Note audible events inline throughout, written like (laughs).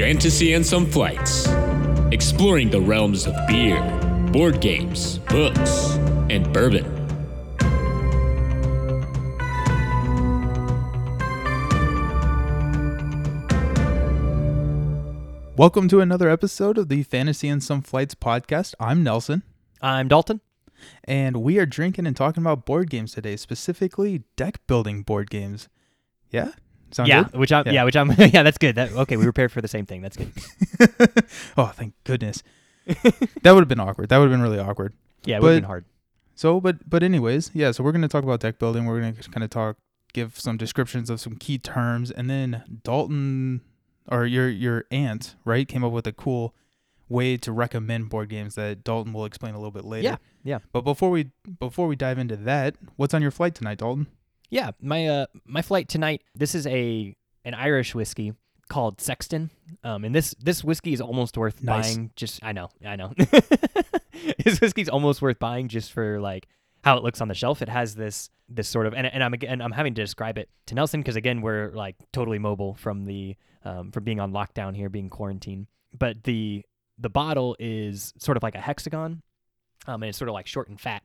Fantasy and Some Flights, exploring the realms of beer, board games, books, and bourbon. Welcome to another episode of the Fantasy and Some Flights podcast. I'm Nelson, I'm Dalton. and we are drinking and talking about board games today, specifically deck building board games. Yeah? Sound yeah, good? which I'm Yeah. yeah. which I'm (laughs) yeah, that's good. That, okay, we were prepared for the same thing. That's good. (laughs) oh, thank goodness. (laughs) that would have been awkward. That would have been really awkward. Yeah, it would have been hard. So, but but anyways, yeah. So we're gonna talk about deck building. We're gonna kind of talk, give some descriptions of some key terms, and then Dalton or your your aunt, right, came up with a cool way to recommend board games that Dalton will explain a little bit later. Yeah, yeah. But before we before we dive into that, what's on your flight tonight, Dalton? Yeah, my uh my flight tonight. This is a an Irish whiskey called Sexton. Um, and this this whiskey is almost worth Nice. buying. Just I know, I know. (laughs) this whiskey's almost worth buying just for like how it looks on the shelf. It has this this sort of and, and I'm again I'm having to describe it to Nelson because again we're like totally mobile from the um, from being on lockdown here, being quarantined. But the the bottle is sort of like a hexagon, um, and it's sort of like short and fat.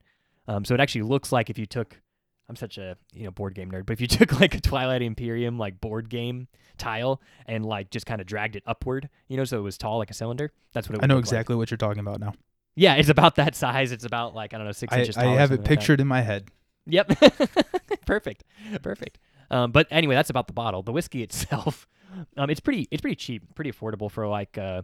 Um, so it actually looks like if you took I'm such a you know board game nerd, but if you (laughs) took like a Twilight Imperium like board game tile and like just kind of dragged it upward, you know, so it was tall like a cylinder, that's what it would I know look like. exactly what you're talking about now. Yeah, it's about that size. It's about like I don't know six I, inches. I tall have it something like that. pictured in my head. Yep. (laughs) perfect. Perfect. Um, but anyway, that's about the bottle. The whiskey (laughs) itself, um, it's pretty it's pretty cheap, pretty affordable for like uh,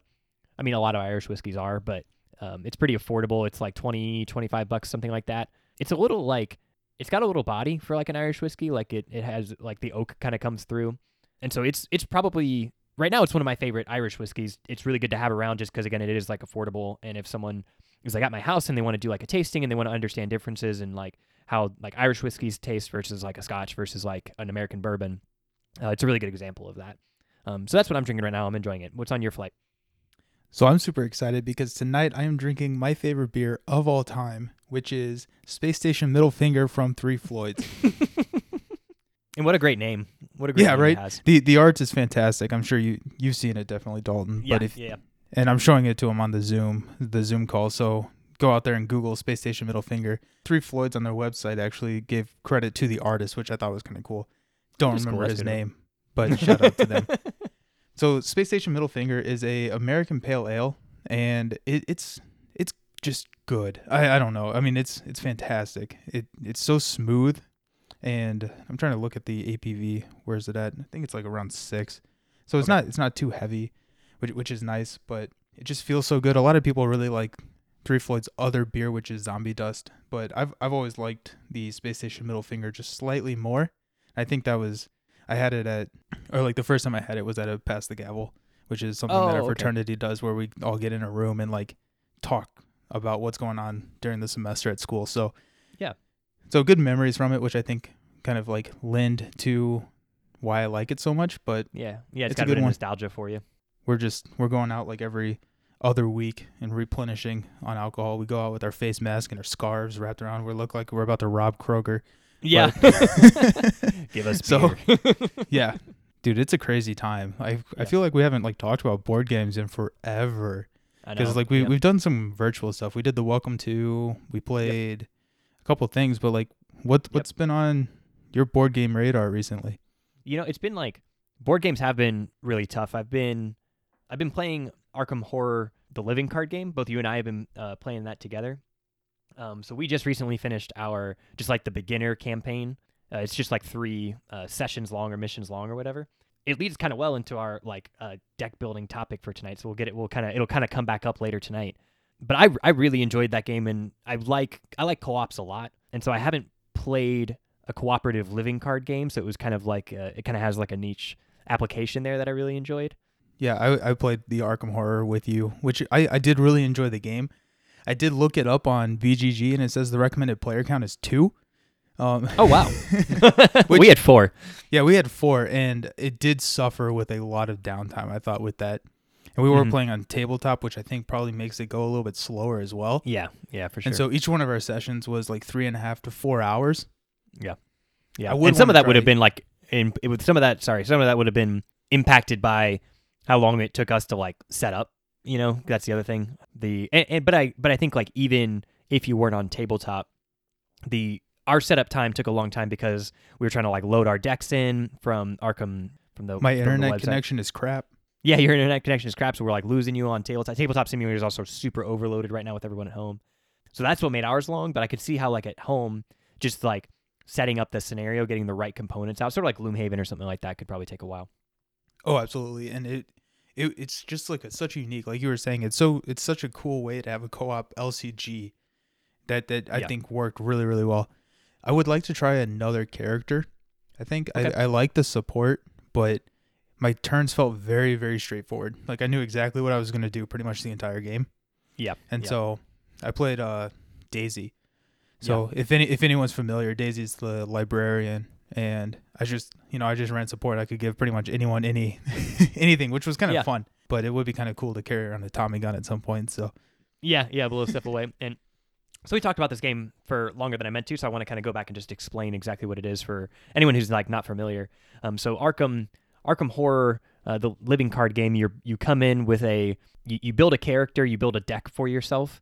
I mean a lot of Irish whiskeys are, but um, it's pretty affordable. It's like 20, 25 bucks, something like that. It's a little like it's got a little body for like an Irish whiskey. Like it, it has like the oak kind of comes through, and so it's it's probably right now it's one of my favorite Irish whiskeys. It's really good to have around just because again it is like affordable, and if someone is like at my house and they want to do like a tasting and they want to understand differences and like how like Irish whiskeys taste versus like a Scotch versus like an American bourbon. Uh, it's a really good example of that. Um, so that's what I'm drinking right now. I'm enjoying it. What's on your flight? So I'm super excited because tonight I am drinking my favorite beer of all time, which is Space Station Middle Finger from Three Floyds. (laughs) And what a great name! What a great Yeah, name right? The The art is fantastic. I'm sure you you've seen it definitely, Dalton. Yeah, but if yeah, and I'm showing it to him on the Zoom the Zoom call. So go out there and Google Space Station Middle Finger. Three Floyds on their website actually gave credit to the artist, which I thought was kind of cool. Don't That's cool. remember That's his name, but shout out to them. (laughs) So Space Station Middle Finger is a American Pale Ale, and it, it's it's just good. I, I don't know. I mean, it's it's fantastic. It it's so smooth, and I'm trying to look at the ABV. Where's it at? I think it's like around six. So it's Okay. not it's not too heavy, which which is nice. But it just feels so good. A lot of people really like Three Floyd's other beer, which is Zombie Dust. But I've I've always liked the Space Station Middle Finger just slightly more. I think that was I had it at or like the first time I had it was at a Pass the Gavel, which is something that Oh, our okay. fraternity does where we all get in a room and like talk about what's going on during the semester at school. So Yeah. So good memories from it, which I think kind of like lend to why I like it so much. But yeah, yeah. It's, It's a got a good nostalgia for you. we're just we're going out like every other week and replenishing on alcohol. We go out with our face mask and our scarves wrapped around. We look like we're about to rob Kroger. Yeah. (laughs) Give us So- beer. (laughs) yeah, (laughs) dude, it's a crazy time. I I feel like we haven't like talked about board games in forever I because like we Yep. we've done some virtual stuff. We did the welcome to. We played a couple things, but like what what's been on your board game radar recently? you know, it's been like board games have been really tough. I've been I've been playing Arkham Horror the living card game. Both you and I have been uh, playing that together. Um, so we just recently finished our just like the beginner campaign. Uh, it's just like three uh, sessions long or missions long or whatever. It leads kind of well into our like uh, deck building topic for tonight. So we'll get it. We'll kind of it'll kind of come back up later tonight. But I I really enjoyed that game and I like I like co-ops a lot. And so I haven't played a cooperative living card game. So it was kind of like uh, it kind of has like a niche application there that I really enjoyed. Yeah, I I played the Arkham Horror with you, which I I did really enjoy the game. I did look it up on BGG and it says the recommended player count is two. Um, Oh wow, (laughs) (laughs) Which- we had four. yeah, we had four, and it did suffer with a lot of downtime. I thought with that, and we were Mhm. playing on tabletop, which I think probably makes it go a little bit slower as well. Yeah, yeah, for sure. And so each one of our sessions was like three and a half to four hours. yeah, yeah, and some of that would have been like in it some of that sorry some of that would have been impacted by how long it took us to like set up. You know, that's the other thing. The and, and but I but I think like even if you weren't on tabletop, the our setup time took a long time because we were trying to like load our decks in from Arkham from the My from internet website. connection is crap. Yeah, your internet connection is crap, so we're like losing you on tabletop. Tabletop simulator is also super overloaded right now with everyone at home. So that's what made ours long. But I could see how like at home, just like setting up the scenario, getting the right components out, sort of like Gloomhaven or something like that, could probably take a while. Oh, absolutely. And it, it it's just like a, such a unique, like you were saying, it's so it's such a cool way to have a co-op LCG that that I Yeah. think worked really really well. I would like to try another character. I think Okay. I I like the support, but my turns felt very very straightforward. Like I knew exactly what I was going to do pretty much the entire game. Yeah, And yeah. so I played uh Daisy. So if any if anyone's familiar, Daisy's the librarian and I just you know, I just ran support. I could give pretty much anyone any (laughs) anything, which was kind of Yeah. fun. But it would be kind of cool to carry around a Tommy gun at some point. So Yeah, yeah, blow step away. (laughs) And so we talked about this game for longer than I meant to, so I want to kind of go back and just explain exactly what it is for anyone who's like not familiar. Um, so Arkham, Arkham Horror, uh, the living card game, you you come in with a you, you build a character, you build a deck for yourself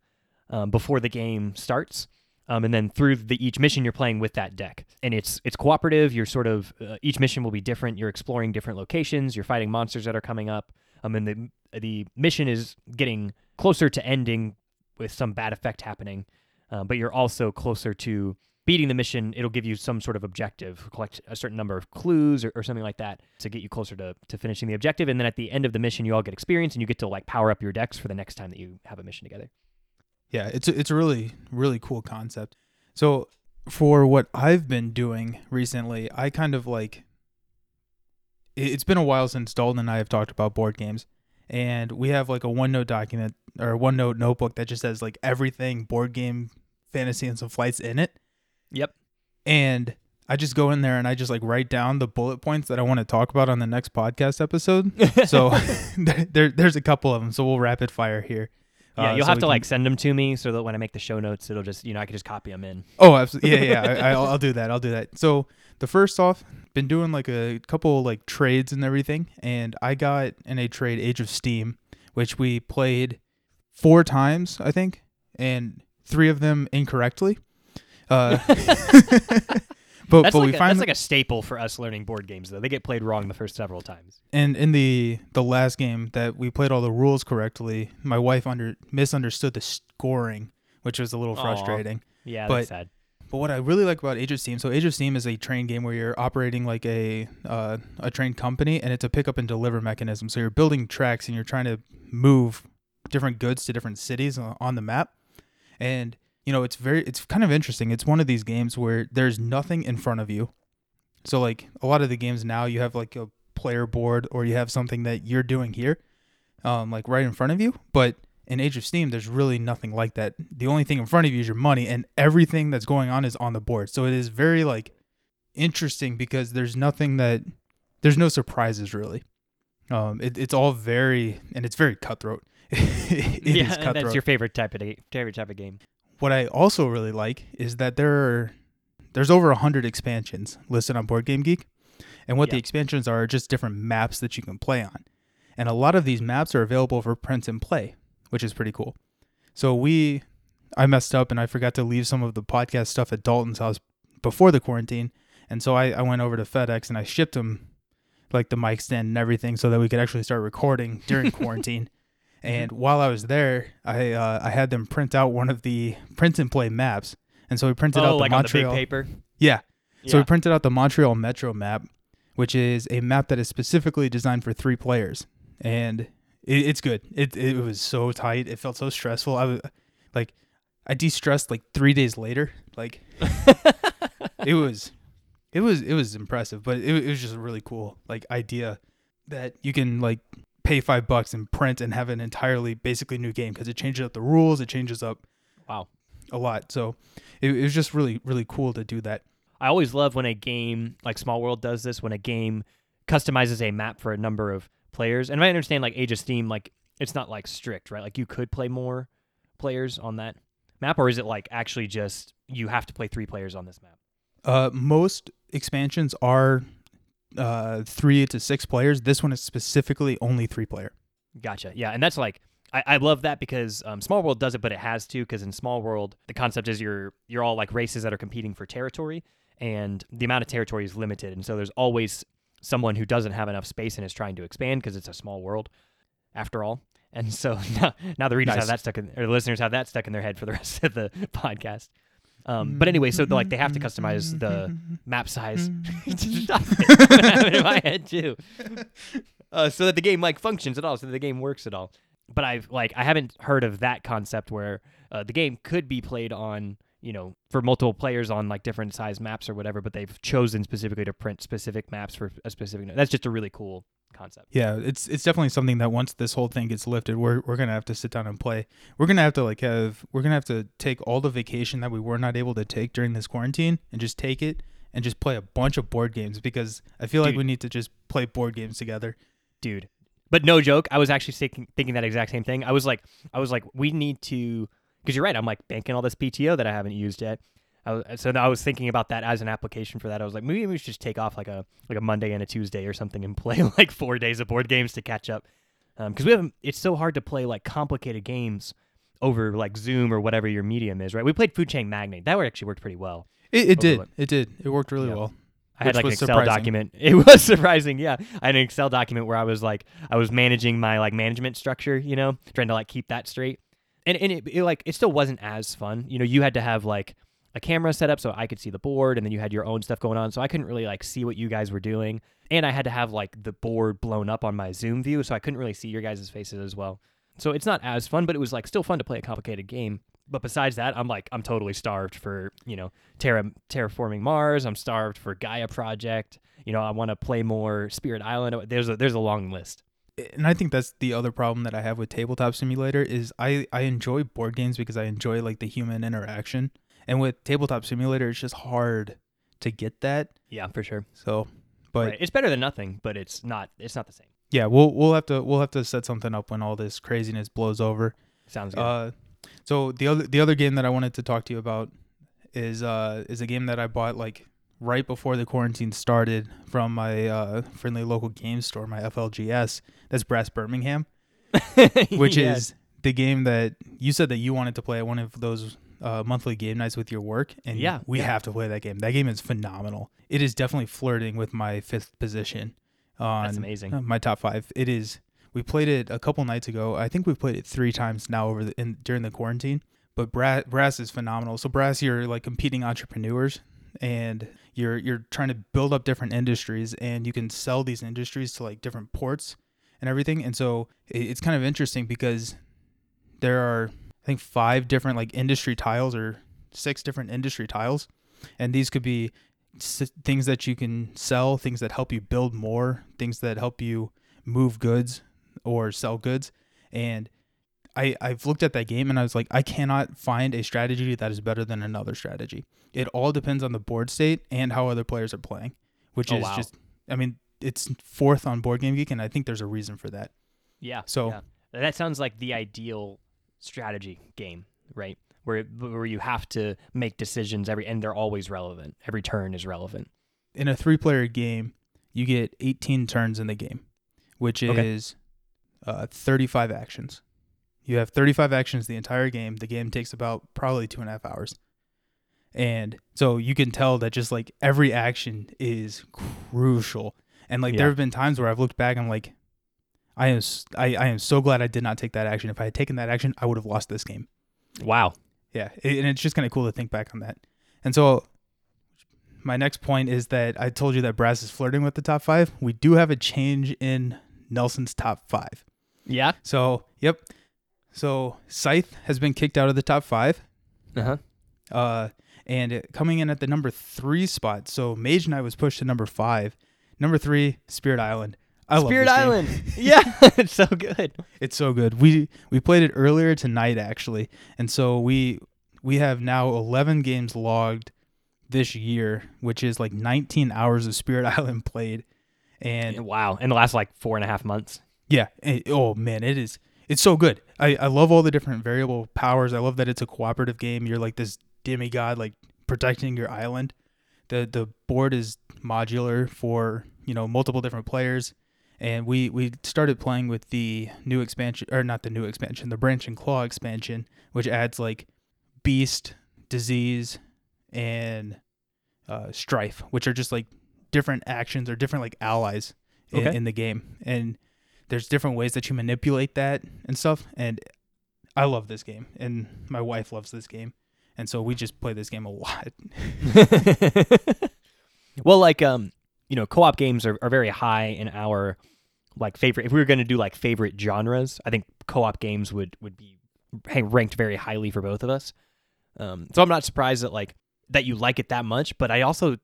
um, before the game starts. Um, and then through the each mission you're playing with that deck. And it's it's cooperative. You're sort of uh, each mission will be different. You're exploring different locations. You're fighting monsters that are coming up. Um, and the the mission is getting closer to ending with some bad effect happening. Uh, but you're also closer to beating the mission. It'll give you some sort of objective collect a certain number of clues or, or something like that to get you closer to, to finishing the objective. And then at the end of the mission you all get experience and you get to like power up your decks for the next time that you have a mission together yeah, it's a, it's a really really cool concept. So for what I've been doing recently, I kind of like it- it's been a while since Dalton and I have talked about board games, and we have like a OneNote document or a OneNote notebook that just has like everything board game, fantasy, and some flights in it. yep And I just go in there and I just like write down the bullet points that I want to talk about on the next podcast episode. So (laughs) (laughs) there, there's a couple of them. So we'll rapid fire here. Yeah Uh, you'll so have to can- like send them to me so that when i make the show notes it'll just you know i can just copy them in Oh, absolutely. Yeah, yeah. I, I'll, (laughs) I'll do that. I'll do that. So the first off, been doing like a couple like trades and everything, and I got in a trade Age of Steam, which we played four times, I think, and three of them incorrectly. Uh, (laughs) (laughs) but that's, but like we a, finally that's like a staple for us learning board games though they get played wrong the first several times and in the the last game that we played all the rules correctly, my wife under misunderstood the scoring, which was a little Aw. frustrating. yeah But- that's sad But what I really like about Age of Steam, so Age of Steam is a train game where you're operating like a uh, a train company, and it's a pick up and deliver mechanism. So you're building tracks and you're trying to move different goods to different cities on the map. And you know, it's very, it's kind of interesting. It's one of these games where there's nothing in front of you. So like a lot of the games now, you have like a player board or you have something that you're doing here, um, like right in front of you. But in Age of Steam, there's really nothing like that. The only thing in front of you is your money, and everything that's going on is on the board. So it is very like interesting because there's nothing that there's no surprises really. Um, it, it's all very and it's very cutthroat. (laughs) It is yeah cutthroat. that's your favorite type of favorite type of game what I also really like is that there are there's over a hundred expansions listed on Board Game Geek, and what the expansions are are just different maps that you can play on, and a lot of these maps are available for print and play, which is pretty cool. So we, I messed up and I forgot to leave some of the podcast stuff at Dalton's house before the quarantine, and so I, I went over to FedEx and I shipped him like the mic stand and everything so that we could actually start recording during (laughs) quarantine. And while I was there, I uh, I had them print out one of the print and play maps, and so we printed oh out the like on the Montreal. big paper Yeah, so we printed out the Montreal Metro map, which is a map that is specifically designed for three players, and it, it's good. It it was so tight. It felt so stressful. I was like, I de-stressed like three days later. Like (laughs) it was, it was it was impressive, but it, it was just a really cool like idea that you can like pay five bucks and print and have an entirely basically new game because it changes up the rules. It changes up wow a lot. So it, it was just really really cool to do that. I always love when a game like Small World does this when a game customizes a map for a number of players. And I understand like Age of Steam, like it's not like strict, right? Like you could play more players on that map, or is it like actually just you have to play three players on this map? Uh, most expansions are uh, three to six players. This one is specifically only three player. Gotcha. Yeah, and that's like I, I love that because um, Small World does it, but it has to because in Small World the concept is you're you're all like races that are competing for territory, and the amount of territory is limited, and so there's always someone who doesn't have enough space and is trying to expand because it's a small world, after all. And so (laughs) now, now the readers Nice. have that stuck in, or the listeners have that stuck in their head for the (laughs) rest of the (laughs) podcast. Um, but anyway, so like they have to customize the map size. Stop it. I have it in my head too. (laughs) Uh, so that the game like functions at all, so that the game works at all. But I've like I haven't heard of that concept where uh, the game could be played on you know for multiple players on like different size maps or whatever. But they've chosen specifically to print specific maps for a specific. That's just a really cool concept. Yeah, it's it's definitely something that once this whole thing gets lifted, we're we're gonna have to sit down and play. We're gonna have to like have we're gonna have to take all the vacation that we were not able to take during this quarantine and just take it and just play a bunch of board games because I feel like we need to just play board games together. dude. But no joke, I was actually thinking, thinking that exact same thing. I was like, I was like, we need to, because you're right. I'm like banking all this PTO that I haven't used yet. I was, so I was thinking about that as an application for that. I was like, maybe we should just take off like a like a Monday and a Tuesday or something and (laughs) play like four days of board games to catch up. Um, because we haven't. It's so hard to play like complicated games over like Zoom or whatever your medium is, right? We played Food Chain Magnate. That actually worked pretty well. It, it did. It did. It worked really Yeah. well. I had like an Excel surprising. document. (laughs) It was surprising, yeah. I had an Excel document where I was like, I was managing my like management structure, you know, trying to like keep that straight. And and it, it like it still wasn't as fun, you know. You had to have like a camera set up so I could see the board, and then you had your own stuff going on, so I couldn't really like see what you guys were doing. And I had to have like the board blown up on my Zoom view, so I couldn't really see your guys' faces as well. So it's not as fun, but it was like still fun to play a complicated game. But besides that, I'm like I'm totally starved for you know terra terraforming Mars. I'm starved for Gaia Project. You know I want to play more Spirit Island. There's a there's a long list. And I think that's the other problem that I have with Tabletop Simulator is I I enjoy board games because I enjoy like the human interaction, and with Tabletop Simulator it's just hard to get that. Yeah, for sure. So, but Right. It's better than nothing, but it's not it's not the same. yeah, we'll we'll have to we'll have to set something up when all this craziness blows over. Sounds good. Uh, so the other the other game that I wanted to talk to you about is uh is a game that I bought like right before the quarantine started from my uh friendly local game store, my FLGS. That's Brass Birmingham. (laughs) which Yes. is the game that you said that you wanted to play at one of those uh, monthly game nights with your work, and Yeah, we yeah. have to play that game. That game is phenomenal. It is definitely flirting with my fifth position on That's amazing. my top five. It is. We played it a couple nights ago. I think we've played it three times now over the in, during the quarantine. But Brass, Brass is phenomenal. So Brass, you're like competing entrepreneurs, and you're you're trying to build up different industries, and you can sell these industries to like different ports and everything. And so it's kind of interesting because there are I think five different like industry tiles or six different industry tiles, and these could be things that you can sell, things that help you build more, things that help you move goods or sell goods. And I I've looked at that game and I was like, I cannot find a strategy that is better than another strategy. It all depends on the board state and how other players are playing, which Oh, is wow. just I mean it's fourth on Board Game Geek, and I think there's a reason for that. Yeah. So- yeah. that sounds like the ideal strategy game, right? Where where you have to make decisions every and they're always relevant. Every turn is relevant. in a three player game, you get 18 turns in the game, which Okay. is uh, 35 actions. You have 35 actions the entire game. The game takes about probably two and a half hours. And so you can tell that just like every action is crucial. And like Yeah. there have been times where I've looked back and I'm like, I am I, I am so glad I did not take that action. If I had taken that action, I would have lost this game. Wow. Yeah, and it's just kind of cool to think back on that. And so, my next point is that I told you that Brass is flirting with the top five. We do have a change in Nelson's top five. Yeah. So, yep. So Scythe has been kicked out of the top five, Uh huh. uh, and it- coming in at the number three spot. So Mage Knight was pushed to number five. Number three, Spirit Island. I love Spirit this. Island. (laughs) (laughs) yeah, it's so good. It's so good. We we played it earlier tonight actually, and so we we have now 11 games logged this year, which is like 19 hours of Spirit (laughs) Island played, and wow. In the last like four and a half months. yeah, it- oh man, it is it's so good. I I love all the different variable powers. I love that it's a cooperative game. You're like this demigod like protecting your island. The the board is modular for you know multiple different players, and we we started playing with the new expansion or not the new expansion, the Branch and Claw expansion, which adds like Beast, Disease, and uh, Strife, which are just like different actions or different like allies in, Okay. in the game, and there's different ways that you manipulate that and stuff. And I love this game, and my wife loves this game, and so we just play this game a lot. (laughs) well, like um, you know, co-op games are, are very high in our like favorite. If we were going to do like favorite genres, I think co-op games would would be ranked very highly for both of us. Um, so I'm not surprised that like that you like it that much. But I also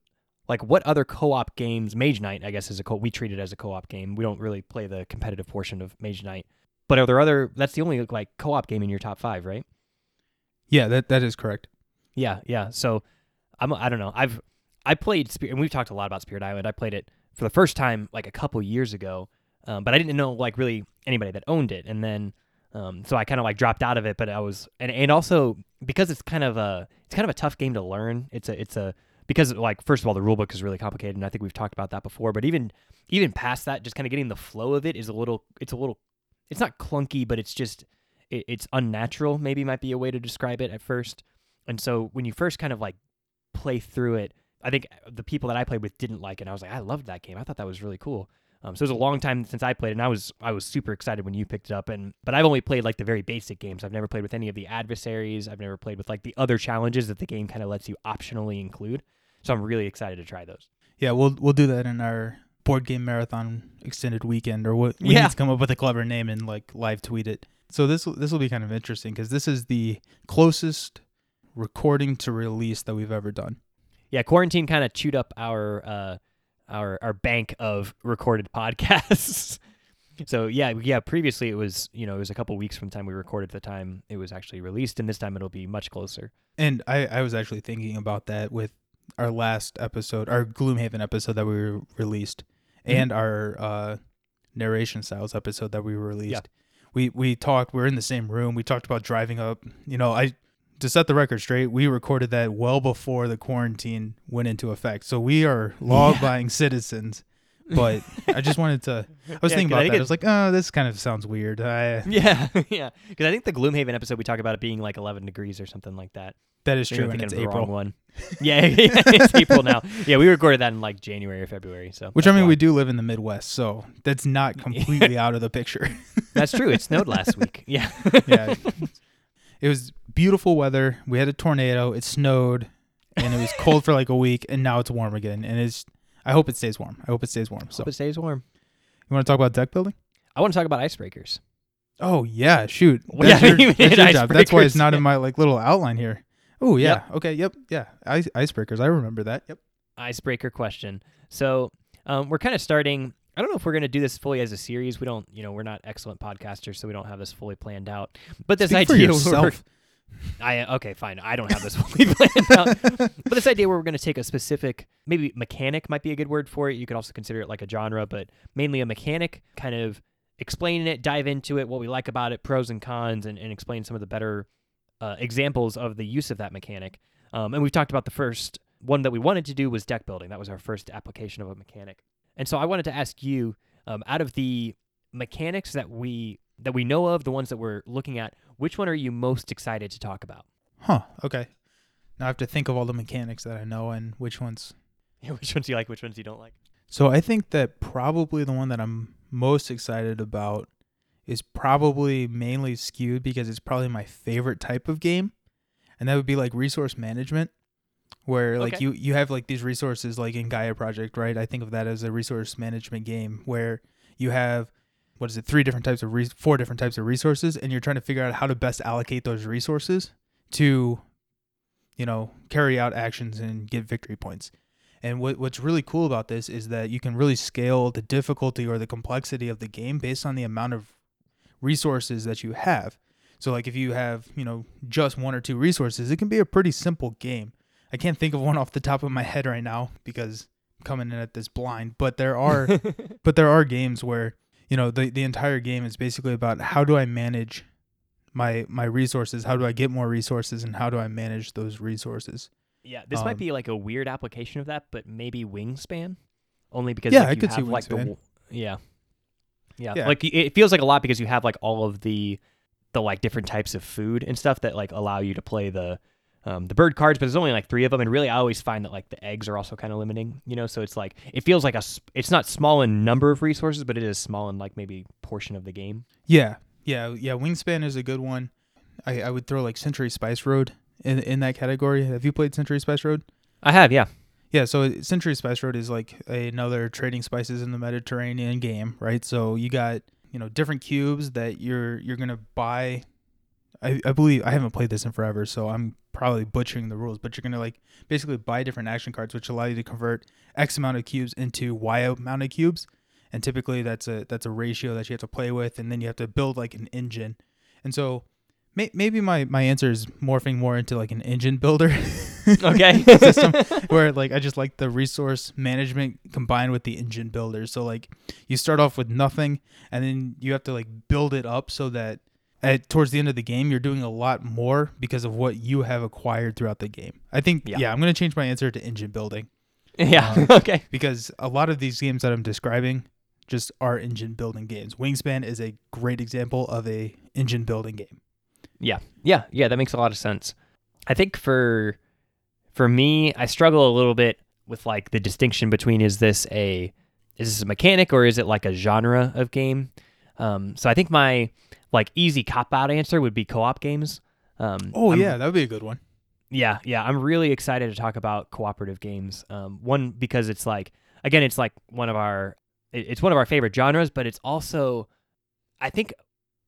like what other co-op games? Mage Knight, I guess, is a co. We treat it as a co-op game. We don't really play the competitive portion of Mage Knight. But are there other? That's the only like co-op game in your top five, right? yeah, that that is correct. Yeah, yeah. So I'm I don't know. I've I played Spirit, and we've talked a lot about Spirit Island. I played it for the first time like a couple years ago, um, but I didn't know like really anybody that owned it, and then um, so I kind of like dropped out of it. But I was and and also because it's kind of a it's kind of a tough game to learn. It's a it's a because like first of all the rule book is really complicated, and I think we've talked about that before. But even even past that, just kind of getting the flow of it is a little it's a little it's not clunky, but it's just it, it's unnatural. Maybe might be a way to describe it at first. And so when you first kind of like play through it, I think the people that I played with didn't like it. And I was like, I loved that game. I thought that was really cool. Um, so it was a long time since I played, and I was I was super excited when you picked it up. And but I've only played like the very basic games. I've never played with any of the adversaries. I've never played with like the other challenges that the game kind of lets you optionally include. So I'm really excited to try those. Yeah, we'll we'll do that in our board game marathon extended weekend, or what we Yeah. need to come up with a clever name and like live tweet it. So this this will be kind of interesting because this is the closest recording to release that we've ever done. Yeah, quarantine kind of chewed up our uh, our our bank of recorded podcasts. (laughs) so yeah, yeah. Previously, it was you know it was a couple weeks from the time we recorded the time it was actually released, and this time it'll be much closer. And I I was actually thinking about that with our last episode, our Gloomhaven episode that we re- released, Mhm. and our uh, narration styles episode that we released. We we talked. We are in the same room. We talked about driving up. You know, I to set the record straight, we recorded that well before the quarantine went into effect. So we are law-abiding citizens. But I just wanted to. I was Yeah, thinking I about think that. it- I was like, oh, this kind of sounds weird. I, (laughs) Yeah, yeah. Because I think the Gloomhaven episode we talked about it being like 11 degrees or something like that. that is true, and it's of the wrong April. one. (laughs) (laughs) Yeah, it's April now. Yeah, we recorded that in like January or February. So Which I mean, why. we do live in the Midwest, so that's not completely out of the picture. That's true. It snowed last week. Yeah. yeah. It was beautiful weather. We had a tornado. It snowed, and it was cold for like a week, and now it's warm again. And it's. I hope it stays warm. I hope it stays warm. So, Hope it stays warm. you want to talk about deck building? I want to talk about icebreakers. Oh yeah, shoot. Well, That's (laughs) yeah, your, that's your (laughs) job. That's why it's not in my like little outline here. Oh yeah. Yep. Okay. Yep. Yeah. Ice, icebreakers. I remember that. Yep. icebreaker question. So um, we're kind of starting. I don't know if we're going to do this fully as a series. We don't, you know, we're not excellent podcasters, so we don't have this fully planned out. But this Speak for idea, (laughs) yourself. I okay, fine. I don't have this (laughs) fully planned out. But this idea where we're going to take a specific, maybe mechanic might be a good word for it. You could also consider it like a genre, but mainly a mechanic, kind of explaining it, dive into it, what we like about it, pros and cons, and, and explain some of the better uh, examples of the use of that mechanic. Um, and we've talked about the first one that we wanted to do was deck building. That was our first application of a mechanic. And so I wanted to ask you, um, out of the mechanics that we that we know of, the ones that we're looking at, which one are you most excited to talk about? Huh. Okay. Now I have to think of all the mechanics that I know and which ones. (laughs) Yeah, which ones you like, which ones you don't like? So I think that probably the one that I'm most excited about is probably mainly skewed because it's probably my favorite type of game, and that would be like resource management, where like Okay. you you have like these resources like in Gaia Project, right? I think of that as a resource management game where you have what is it three different types of re- four different types of resources, and you're trying to figure out how to best allocate those resources to you know carry out actions and get victory points. And what what's really cool about this is that you can really scale the difficulty or the complexity of the game based on the amount of resources that you have. So like if you have, you know, just one or two resources, it can be a pretty simple game. I can't think of one off the top of my head right now because I'm coming in at this blind, but there are (laughs) but there are games where, you know, the the entire game is basically about how do I manage my my resources, how do I get more resources and how do I manage those resources? Yeah, this might Um, be like a weird application of that, but maybe Wingspan. only because Yeah, like, I you could see have, like the Wingspan. w- yeah. yeah Yeah. like it feels like a lot because you have like all of the the like different types of food and stuff that like allow you to play the um, the bird cards but there's only like three of them and really I always find that like the eggs are also kind of limiting you know so it's like it feels like a, it's not small in number of resources but it is small in like maybe portion of the game Yeah, yeah, yeah. Wingspan is a good one. I, I would throw like Century Spice Road in in that category. Have you played Century Spice Road? I have yeah Yeah, so Century Spice Road is like another trading spices in the Mediterranean game, right? So you got you know different cubes that you're you're gonna buy. I, I believe I haven't played this in forever, so I'm probably butchering the rules. But you're gonna like basically buy different action cards, which allow you to convert X amount of cubes into Y amount of cubes, and typically that's a that's a ratio that you have to play with, and then you have to build like an engine. And so may, maybe my my answer is morphing more into like an engine builder. (laughs) Okay. (laughs) system where like I just like the resource management combined with the engine builder. So like you start off with nothing and then you have to like build it up so that at towards the end of the game you're doing a lot more because of what you have acquired throughout the game. I think Yeah. yeah, I'm going to change my answer to engine building (laughs) yeah Um, (laughs) okay because a lot of these games that I'm describing just are engine building games. Wingspan is a great example of a engine building game. Yeah, yeah, yeah. That makes a lot of sense. I think for for me, I struggle a little bit with like the distinction between is this a is this a mechanic or is it like a genre of game? Um, so I think my like easy cop out answer would be co op games. Um, Oh I'm- yeah, that would be a good one. yeah, yeah. I'm really excited to talk about cooperative games. Um, one because it's like again, it's like one of our it's one of our favorite genres, but it's also I think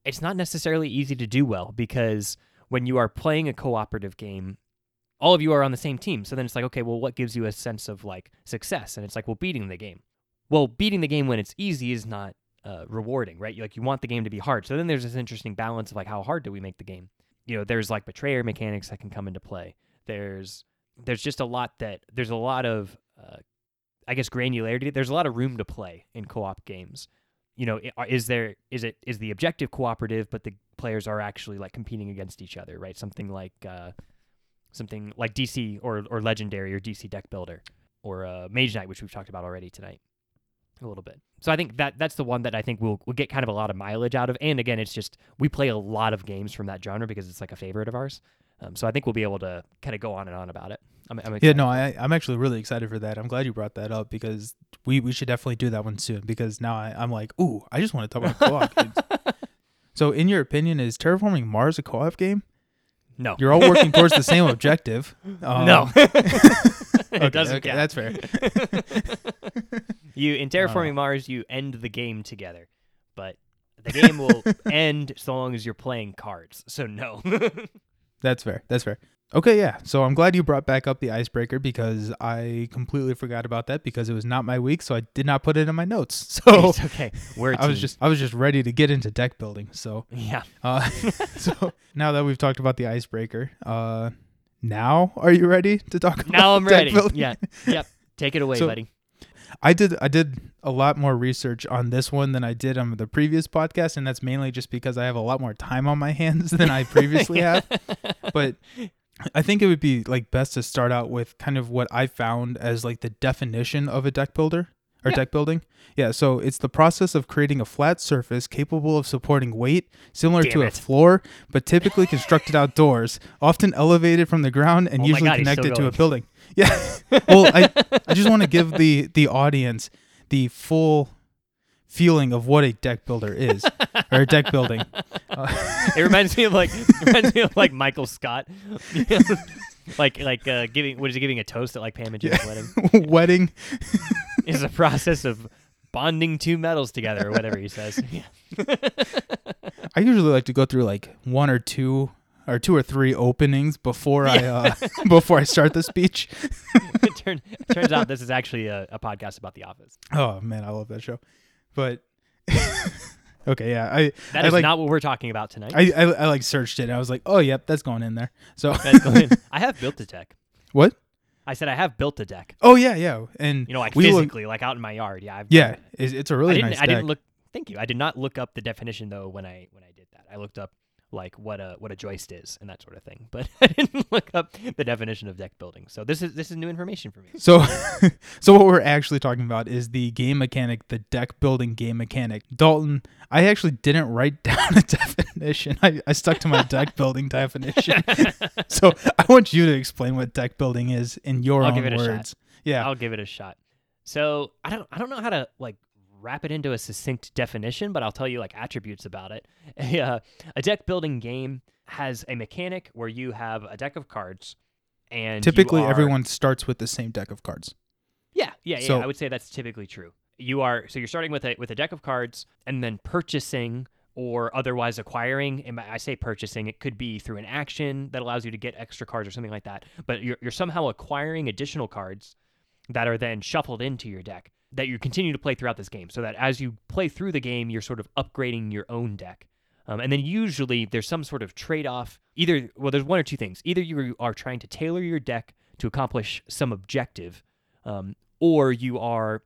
it's not necessarily easy to do well because when you are playing a cooperative game, all of you are on the same team. So then it's like, okay, well, what gives you a sense of like success? And it's like, well, beating the game. Well, beating the game when it's easy is not uh, rewarding, right? You, like you want the game to be hard. So then there's this interesting balance of like how hard do we make the game? You know, there's like betrayer mechanics that can come into play. There's there's just a lot that there's a lot of uh, I guess granularity. There's a lot of room to play in co-op games. You know, is there is it is the objective cooperative, but the players are actually like competing against each other, right? Something like uh, something like DC or or Legendary or DC Deck Builder or uh, Mage Knight, which we've talked about already tonight a little bit. So I think that that's the one that I think we'll we'll get kind of a lot of mileage out of. And again, it's just we play a lot of games from that genre because it's like a favorite of ours. Um, so I think we'll be able to kind of go on and on about it. I'm, I'm Yeah, no, I, I'm actually really excited for that. I'm glad you brought that up because we, we should definitely do that one soon because now I, I'm like, ooh, I just want to talk about co-op. (laughs) So, in your opinion, is Terraforming Mars a co-op game? no, You're all working towards the same (laughs) objective. Um, no, (laughs) it doesn't okay, count. that's fair. You in terraforming. Mars, you end the game together, but the game will (laughs) end so long as you're playing cards. So no. (laughs) That's fair. That's fair. Okay, yeah. So I'm glad you brought back up the icebreaker because I completely forgot about that because it was not my week, so I did not put it in my notes. (laughs) So it's okay. We're I was just I was just ready to get into deck building. So yeah. Uh, so now that we've talked about the icebreaker, uh, now are you ready to talk about it? Now I'm ready. building? Yeah. Yep. Take it away, So- buddy. I did I did a lot more research on this one than I did on the previous podcast, and that's mainly just because I have a lot more time on my (laughs) hands than I previously have. (laughs) But I think it would be like best to start out with kind of what I found as like the definition of a deck builder or Yeah. deck building. Yeah, so it's the process of creating a flat surface capable of supporting weight similar Damn to a floor, but typically constructed outdoors, often elevated from the ground and Oh usually God, connected to a building. (laughs) Yeah. well, I I just want to give the the audience the full feeling of what a deck builder is or a deck (laughs) building. Uh, It reminds me of like reminds me of like Michael Scott. (laughs) like like uh, giving what is he giving a toast at like Pam and Jim's wedding? wedding. Is a process of bonding two metals together or whatever he says. Yeah. I usually like to go through like one or two or two or three openings before I uh, (laughs) before I start the speech. (laughs) it, turn, it turns out this is actually a, a podcast about The Office. Oh man, I love that show. But (laughs) okay, yeah, I That I is like not what we're talking about tonight. I, I I like searched it. and I was like, oh yep, that's going in there. So That's going- I have built a deck. what? I said I have built a deck. Oh yeah, yeah, and You know, like we look- physically, like out in my yard. Yeah. I've yeah, it's, it's a really I nice I didn't look. Thank you. I did not look up the definition though when I when I did that. I looked up like what a what a joist is and that sort of thing. But (laughs) I didn't look up the definition of deck building. So this is this is new information for me. So, (laughs) so what we're actually talking about is the game mechanic, the deck building game mechanic. Dalton, I actually didn't write (laughs) down a definition. I, I stuck to my deck building definition. so I want you to explain what deck building is in your I'll own give it a shot. words. Yeah. I'll give it a shot. So I don't I don't know how to like wrap it into a succinct definition, but I'll tell you like attributes about it. (laughs) A, uh, a deck building game has a mechanic where you have a deck of cards, and Typically, are- everyone starts with the same deck of cards. Yeah, yeah, yeah. So- I would say that's typically true. You are so you're starting with a with a deck of cards and then purchasing or otherwise acquiring. And I say purchasing, it could be through an action that allows you to get extra cards or something like that. But you're you're somehow acquiring additional cards that are then shuffled into your deck that you continue to play throughout this game. So that as you play through the game, you're sort of upgrading your own deck. Um, and then usually there's some sort of trade off. Either, well, there's one or two things. Either you are trying to tailor your deck to accomplish some objective, um, or you are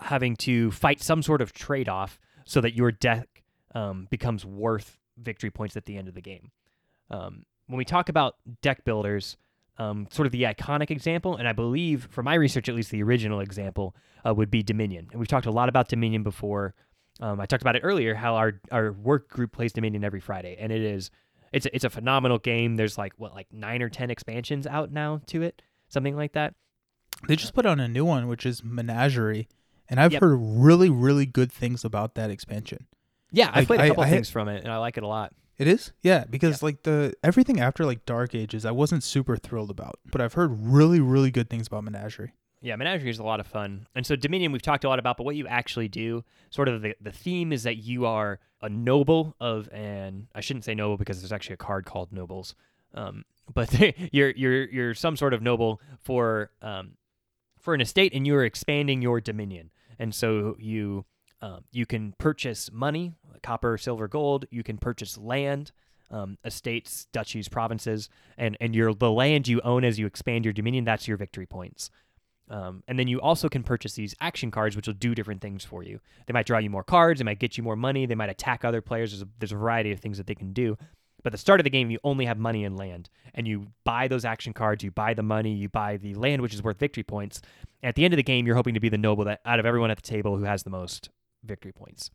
having to fight some sort of trade off so that your deck um, becomes worth victory points at the end of the game. Um, when we talk about deck builders, um, sort of the iconic example, and I believe, for my research at least, the original example uh, would be Dominion. And we've talked a lot about Dominion before. Um, I talked about it earlier how our our work group plays Dominion every Friday, and it is it's a, it's a phenomenal game. There's like what like nine or ten expansions out now to it, something like that. They just put on a new one, which is Menagerie, and I've Yep. heard really, really good things about that expansion. Yeah, I've played a couple I- things from it, and I like it a lot. It is, yeah, because like the everything after like Dark Ages, I wasn't super thrilled about, but I've heard really, really good things about Menagerie. Yeah, Menagerie is a lot of fun. And so Dominion we've talked a lot about, but what you actually do, sort of the, the theme is that you are a noble of an I shouldn't say noble because there's actually a card called nobles. Um, (laughs) but you're you're you're some sort of noble for um, for an estate and you're expanding your dominion. And so you um, you can purchase money, copper, silver, gold, you can purchase land, um, estates, duchies, provinces, and and your the land you own as you expand your dominion, that's your victory points. Um, and then you also can purchase these action cards, which will do different things for you. They might draw you more cards. They might get you more money. They might attack other players. There's a, there's a variety of things that they can do. But at the start of the game, you only have money and land, and you buy those action cards. You buy the money. You buy the land, which is worth victory points. At the end of the game, you're hoping to be the noble that out of everyone at the table who has the most victory points.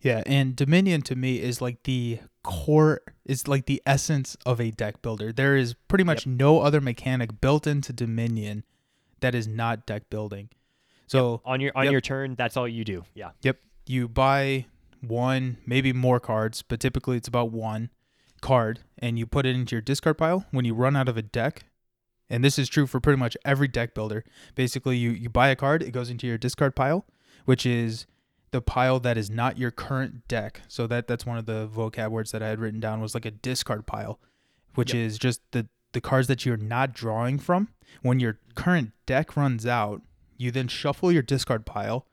Yeah, and Dominion to me is like the core, is like the essence of a deck builder. There is pretty much no other mechanic built into Dominion that is not deck building. So On your on Yep. your turn, that's all you do. Yeah. Yep. You buy one, maybe more cards, but typically it's about one card, and you put it into your discard pile. When you run out of a deck, and this is true for pretty much every deck builder, basically you, you buy a card, it goes into your discard pile, which is the pile that is not your current deck. So that that's one of the vocab words that I had written down was like a discard pile, which Yep. is just the the cards that you're not drawing from. When your current deck runs out, you then shuffle your discard pile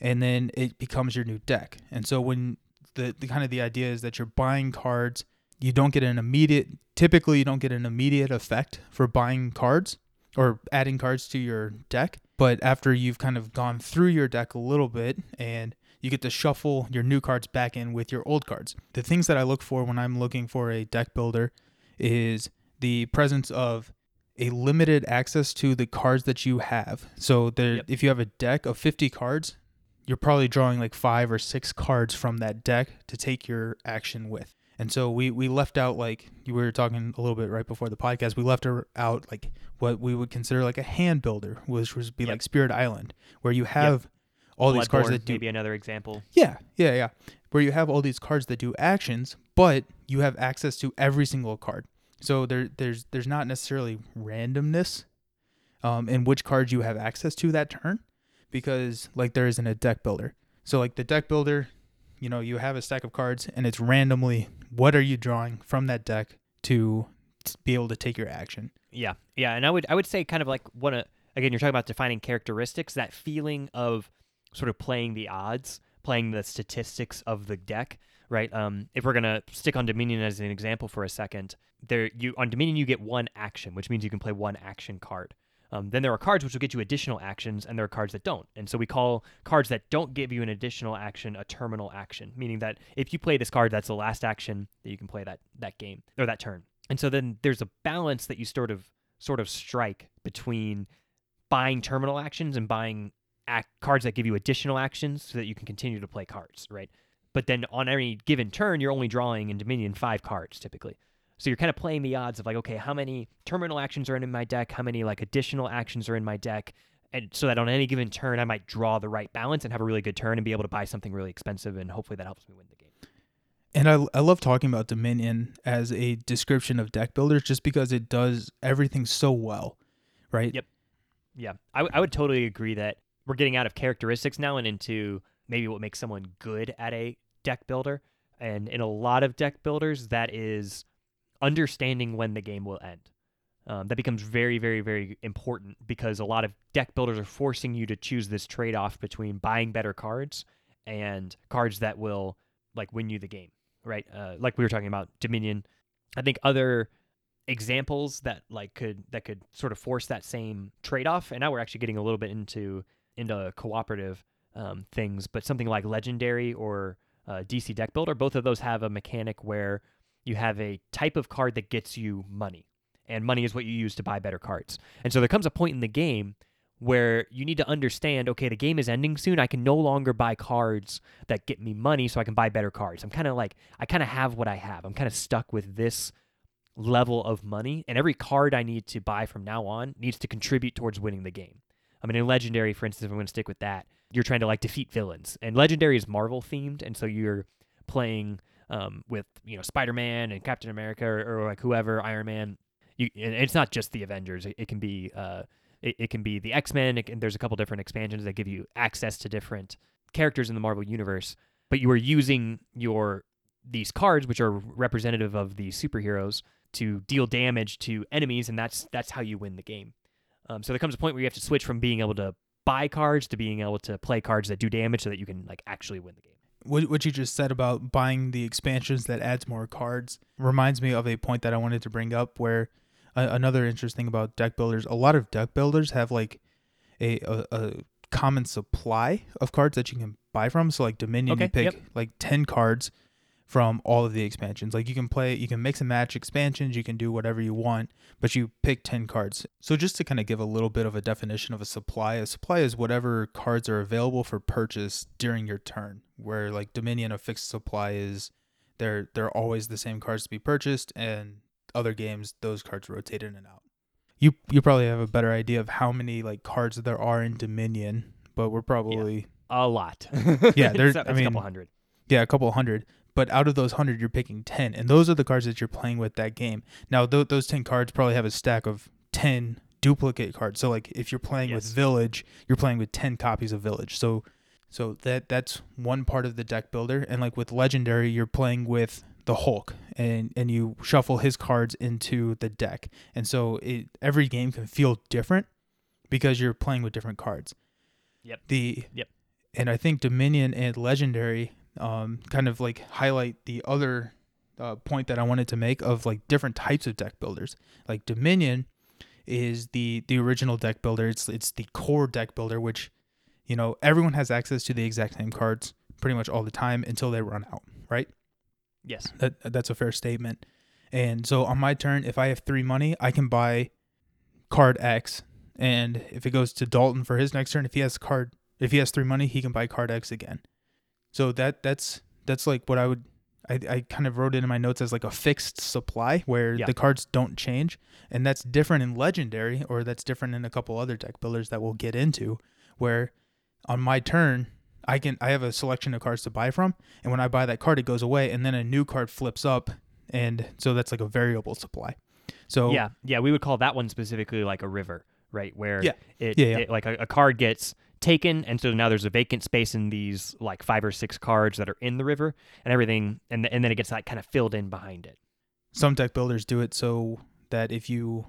and then it becomes your new deck. And so when the, the kind of the idea is that you're buying cards, you don't get an immediate typically you don't get an immediate effect for buying cards or adding cards to your deck, but after you've kind of gone through your deck a little bit and you get to shuffle your new cards back in with your old cards. The things that I look for when I'm looking for a deck builder is the presence of a limited access to the cards that you have. So there, Yep. if you have a deck of 50 cards, you're probably drawing like five or six cards from that deck to take your action with. And so we, we left out like you were talking a little bit right before the podcast. We left her out like what we would consider like a hand builder, which would be Yep. like Spirit Island, where you have all these cards that do maybe another example. yeah, yeah, yeah. Where you have all these cards that do actions, but you have access to every single card. So there, there's, there's not necessarily randomness, um, in which cards you have access to that turn, because like there isn't a deck builder. So like the deck builder, you know, you have a stack of cards, and it's randomly what are you drawing from that deck to be able to take your action. Yeah, yeah, and I would I would say kind of like one of again you're talking about defining characteristics, that feeling of sort of playing the odds, playing the statistics of the deck, right? Um, if we're gonna stick on Dominion as an example for a second, there you on Dominion you get one action, which means you can play one action card. Um, then there are cards which will get you additional actions, and there are cards that don't. And so we call cards that don't give you an additional action a terminal action, meaning that if you play this card, that's the last action that you can play that that game or that turn. And so then there's a balance that you sort of sort of strike between buying terminal actions and buying cards that give you additional actions so that you can continue to play cards, right? But then on any given turn, you're only drawing in Dominion five cards typically. So you're kind of playing the odds of like, okay, how many terminal actions are in my deck? How many like additional actions are in my deck? And so that on any given turn, I might draw the right balance and have a really good turn and be able to buy something really expensive, and hopefully that helps me win the game. And I, I love talking about Dominion as a description of deck builders just because it does everything so well, right? Yep. Yeah, I, w- I would totally agree that we're getting out of characteristics now and into maybe what makes someone good at a deck builder. And in a lot of deck builders, that is understanding when the game will end. Um, that becomes very, very, very important because a lot of deck builders are forcing you to choose this trade off between buying better cards and cards that will like win you the game, right? Uh, like we were talking about Dominion. I think other examples that like could that could sort of force that same trade off, and now we're actually getting a little bit into into cooperative um, things, but something like Legendary or uh, DC Deck Builder, both of those have a mechanic where you have a type of card that gets you money, and money is what you use to buy better cards. And so there comes a point in the game where you need to understand okay, the game is ending soon. I can no longer buy cards that get me money so I can buy better cards. I'm kind of like, I kind of have what I have. I'm kind of stuck with this level of money, and every card I need to buy from now on needs to contribute towards winning the game. I mean, in Legendary, for instance, if I'm going to stick with that, you're trying to like defeat villains, and Legendary is Marvel themed, and so you're playing um, with you know Spider-Man and Captain America or, or like whoever, Iron Man. You, it's not just the Avengers. It, it can be uh, it, it, can be the X-Men. and there's a couple different expansions that give you access to different characters in the Marvel universe. But you are using your these cards, which are representative of the superheroes, to deal damage to enemies, and that's that's how you win the game. Um, so there comes a point where you have to switch from being able to buy cards to being able to play cards that do damage, so that you can like actually win the game. What what you just said about buying the expansions that adds more cards reminds me of a point that I wanted to bring up. Where uh, another interesting about deck builders, a lot of deck builders have like a, a, a common supply of cards that you can buy from. So like Dominion, Okay, you pick yep. like ten cards from all of the expansions. Like you can play, you can mix and match expansions, you can do whatever you want, but you pick 10 cards. So just to kind of give a little bit of a definition of a supply, a supply is whatever cards are available for purchase during your turn. Where like Dominion, of fixed supply is they're they're always the same cards to be purchased, and other games those cards rotate in and out. You you probably have a better idea of how many like cards there are in Dominion, but we're probably A lot. (laughs) (laughs) Yeah, there's I it's a couple hundred. yeah, a couple hundred. But out of those hundred, you're picking ten, and those are the cards that you're playing with that game. Now, th- those ten cards probably have a stack of ten duplicate cards. So, like, if you're playing with Village, you're playing with ten copies of Village. So, so that that's one part of the deck builder. And like with Legendary, you're playing with the Hulk, and and you shuffle his cards into the deck, and so it every game can feel different because you're playing with different cards. Yep. The Yep. and I think Dominion and Legendary um, kind of like highlight the other uh, point that I wanted to make of like different types of deck builders. Like Dominion is the the original deck builder. It's it's the core deck builder, which you know everyone has access to the exact same cards pretty much all the time until they run out. Right? Yes. That that's a fair statement. And so on my turn, if I have three money, I can buy card X, and if it goes to Dalton for his next turn, if he has card, if he has three money, he can buy card X again. So that that's that's like what I would. I, I kind of wrote it in my notes as like a fixed supply where Yeah. the cards don't change, and that's different in legendary, or that's different in a couple other deck builders that we'll get into, where on my turn I can I have a selection of cards to buy from, and when I buy that card, it goes away, and then a new card flips up, and so that's like a variable supply. So Yeah, yeah, we would call that one specifically like a river, right? Where Yeah. it, Yeah, yeah. it- like a, a card gets taken, and so now there's a vacant space in these like five or six cards that are in the river, and everything, and th- and then it gets like kind of filled in behind it. some deck builders do it so that if you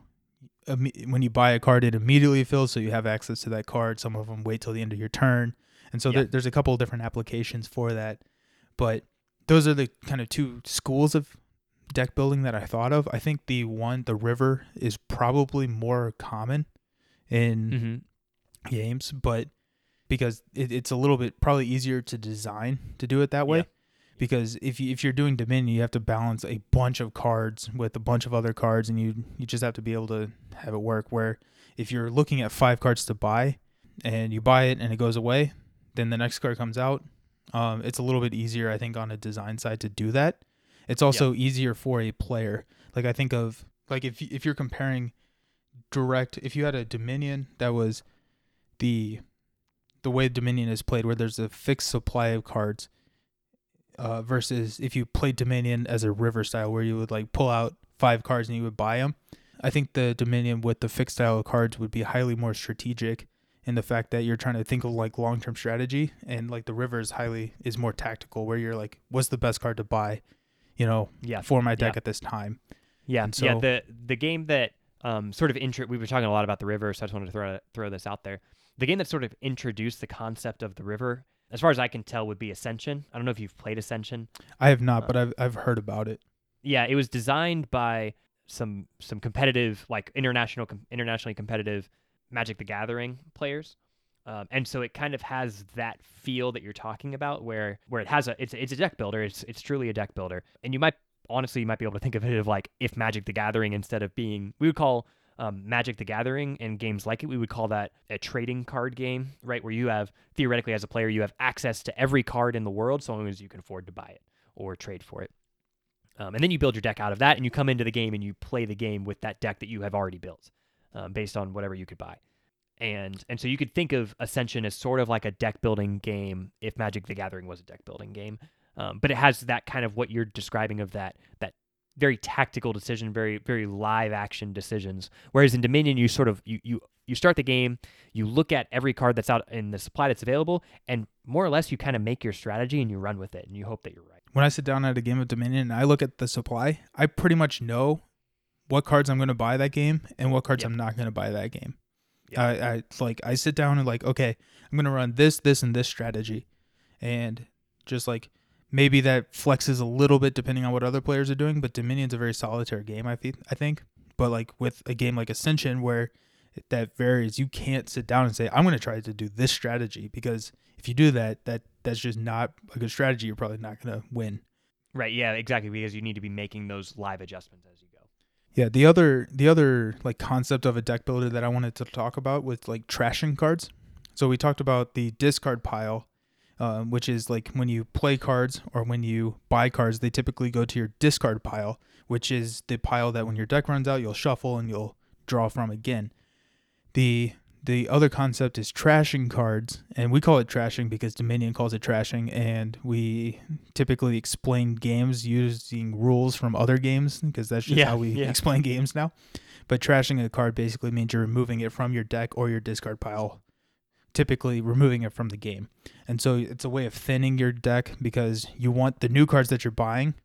when you buy a card, it immediately fills, so you have access to that card. Some of them wait till the end of your turn, and so Yeah. there, there's a couple of different applications for that. But those are the kind of two schools of deck building that I thought of. I think the one, the river, is probably more common in Mm-hmm. games, but because it, it's a little bit probably easier to design to do it that way. Yeah. Because if you if you're doing Dominion, you have to balance a bunch of cards with a bunch of other cards, and you you just have to be able to have it work. Where if you're looking at five cards to buy, and you buy it and it goes away, then the next card comes out. Um, it's a little bit easier, I think, on a design side to do that. It's also easier for a player. Like I think of like if if you're comparing direct, if you had a Dominion that was the the way Dominion is played, where there's a fixed supply of cards, uh, versus if you played Dominion as a river style, where you would like pull out five cards and you would buy them. I think the Dominion with the fixed style of cards would be highly more strategic in the fact that you're trying to think of like long term strategy, and like the river is highly is more tactical, where you're like, what's the best card to buy, you know, Yeah. for my deck Yeah. at this time. Yeah, And yeah. The the game that um, sort of intro. We were talking a lot about the river, so I just wanted to throw throw this out there. The game that sort of introduced the concept of the river, as far as I can tell, would be Ascension. I don't know if you've played Ascension. I have not, Uh, but I've I've heard about it. Yeah, it was designed by some some competitive, like international com- internationally competitive Magic the Gathering players. Um, and so it kind of has that feel that you're talking about, where where it has a it's it's a deck builder. It's it's truly a deck builder, and you might honestly you might be able to think of it of like if Magic the Gathering instead of being we would call um, Magic the Gathering and games like it we would call that a trading card game, right? Where you have theoretically as a player you have access to every card in the world so long as you can afford to buy it or trade for it. Um, and then you build your deck out of that, and you come into the game and you play the game with that deck that you have already built, um, based on whatever you could buy. And and so you could think of Ascension as sort of like a deck building game if Magic the Gathering was a deck building game, um, but it has that kind of what you're describing of that that very tactical decision, very very live action decisions. Whereas in Dominion, you sort of you you you start the game, you look at every card that's out in the supply that's available, and more or less you kind of make your strategy and you run with it, and you hope that you're right. When I sit down at a game of Dominion and I look at the supply, I pretty much know what cards I'm going to buy that game and what cards Yep. I'm not going to buy that game. Yep. I, I like I sit down and like okay, I'm going to run this, this, and this strategy, and just like maybe that flexes a little bit depending on what other players are doing. But Dominion's a very solitary game. I think I think, but like with a game like Ascension where that varies, you can't sit down and say I'm going to try to do this strategy because if you do that, that that's just not a good strategy. You're probably not going to win. Right. Yeah. Exactly. Because you need to be making those live adjustments as you go. Yeah, the other the other like concept of a deck builder that I wanted to talk about was like trashing cards. So we talked about the discard pile, um, which is like when you play cards or when you buy cards, they typically go to your discard pile, which is the pile that when your deck runs out, you'll shuffle and you'll draw from again. The the other concept is trashing cards, and we call it trashing because Dominion calls it trashing, and we typically explain games using rules from other games because that's just Yeah, how we yeah. explain games now. But trashing a card basically means you're removing it from your deck or your discard pile, typically removing it from the game. And so it's a way of thinning your deck because you want the new cards that you're buying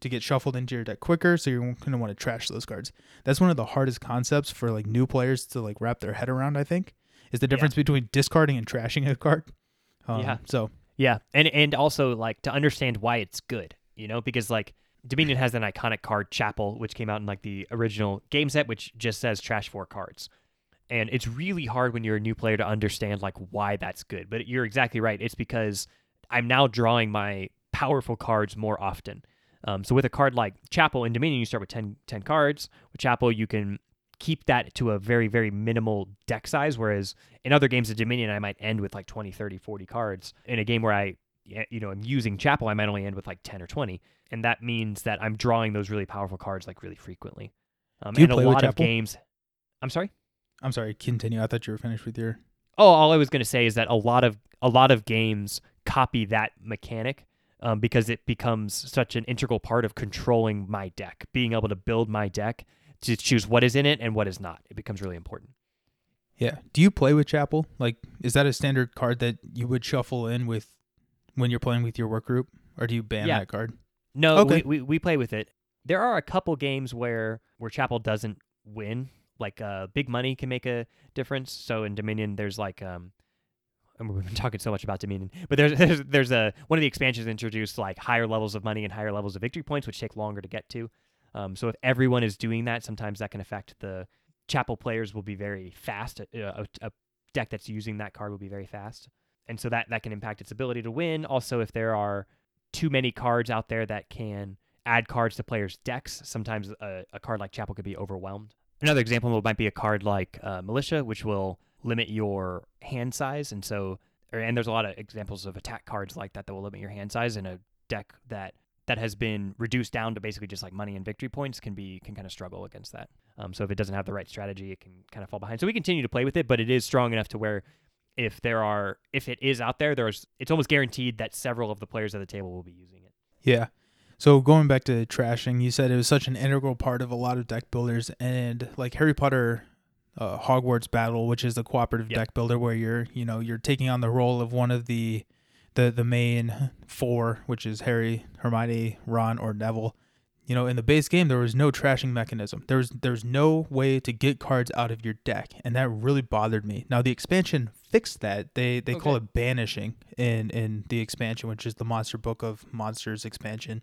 to get shuffled into your deck quicker, so you're going to want to trash those cards. That's one of the hardest concepts for like new players to like wrap their head around, I think, is the difference between discarding and trashing a card. Um, Yeah. So Yeah, and and also like to understand why it's good, you know, because like Dominion has an iconic card, Chapel, which came out in like the original game set, which just says trash four cards, and it's really hard when you're a new player to understand like why that's good. But you're exactly right. It's because I'm now drawing my powerful cards more often. Um, so with a card like Chapel in Dominion, you start with 10, 10 cards. With Chapel, you can keep that to a very, very minimal deck size. Whereas in other games of Dominion, I might end with like 20, 30, 40 cards. In a game where i you know, i'm using Chapel, I might only end with like 10 or 20. And that means that I'm drawing those really powerful cards like really frequently. Um, Do you and a lot of games. I'm sorry. I'm sorry, continue. I thought you were finished with your. Oh, all I was going to say is that a lot of a lot of games copy that mechanic um, because it becomes such an integral part of controlling my deck, being able to build my deck to choose what is in it and what is not. It becomes really important. Yeah. Do you play with Chapel? Like, is that a standard card that you would shuffle in with when you're playing with your work group, or do you ban Yeah. that card? No, Okay. we, we we play with it. There are a couple games where where Chapel doesn't win. Like uh, big money can make a difference. So in Dominion, there's like um, and we've been talking so much about Dominion, but there's (laughs) there's, there's a one of the expansions introduced like higher levels of money and higher levels of victory points, which take longer to get to. Um, so if everyone is doing that, sometimes that can affect the Chapel players will be very fast. A, a deck that's using that card will be very fast, and so that that can impact its ability to win. Also, if there are too many cards out there that can add cards to players' decks, sometimes a, a card like Chapel could be overwhelmed. Another example might be a card like uh, Militia, which will limit your hand size, and so or, and there's a lot of examples of attack cards like that that will limit your hand size in a deck that that has been reduced down to basically just like money and victory points can be can kind of struggle against that. Um, so if it doesn't have the right strategy, it can kind of fall behind. So we continue to play with it, but it is strong enough to where if there are if it is out there, there's it's almost guaranteed that several of the players at the table will be using it. Yeah. So going back to trashing, you said it was such an integral part of a lot of deck builders, and like Harry Potter, uh, Hogwarts Battle, which is the cooperative Yep. deck builder where you're you know you're taking on the role of one of the the the main four, which is Harry, Hermione, Ron, or Neville. You know, in the base game, there was no trashing mechanism. There was there's no way to get cards out of your deck, and that really bothered me. Now the expansion fixed that. They they call it banishing in in the expansion, which is the Monster Book of Monsters expansion.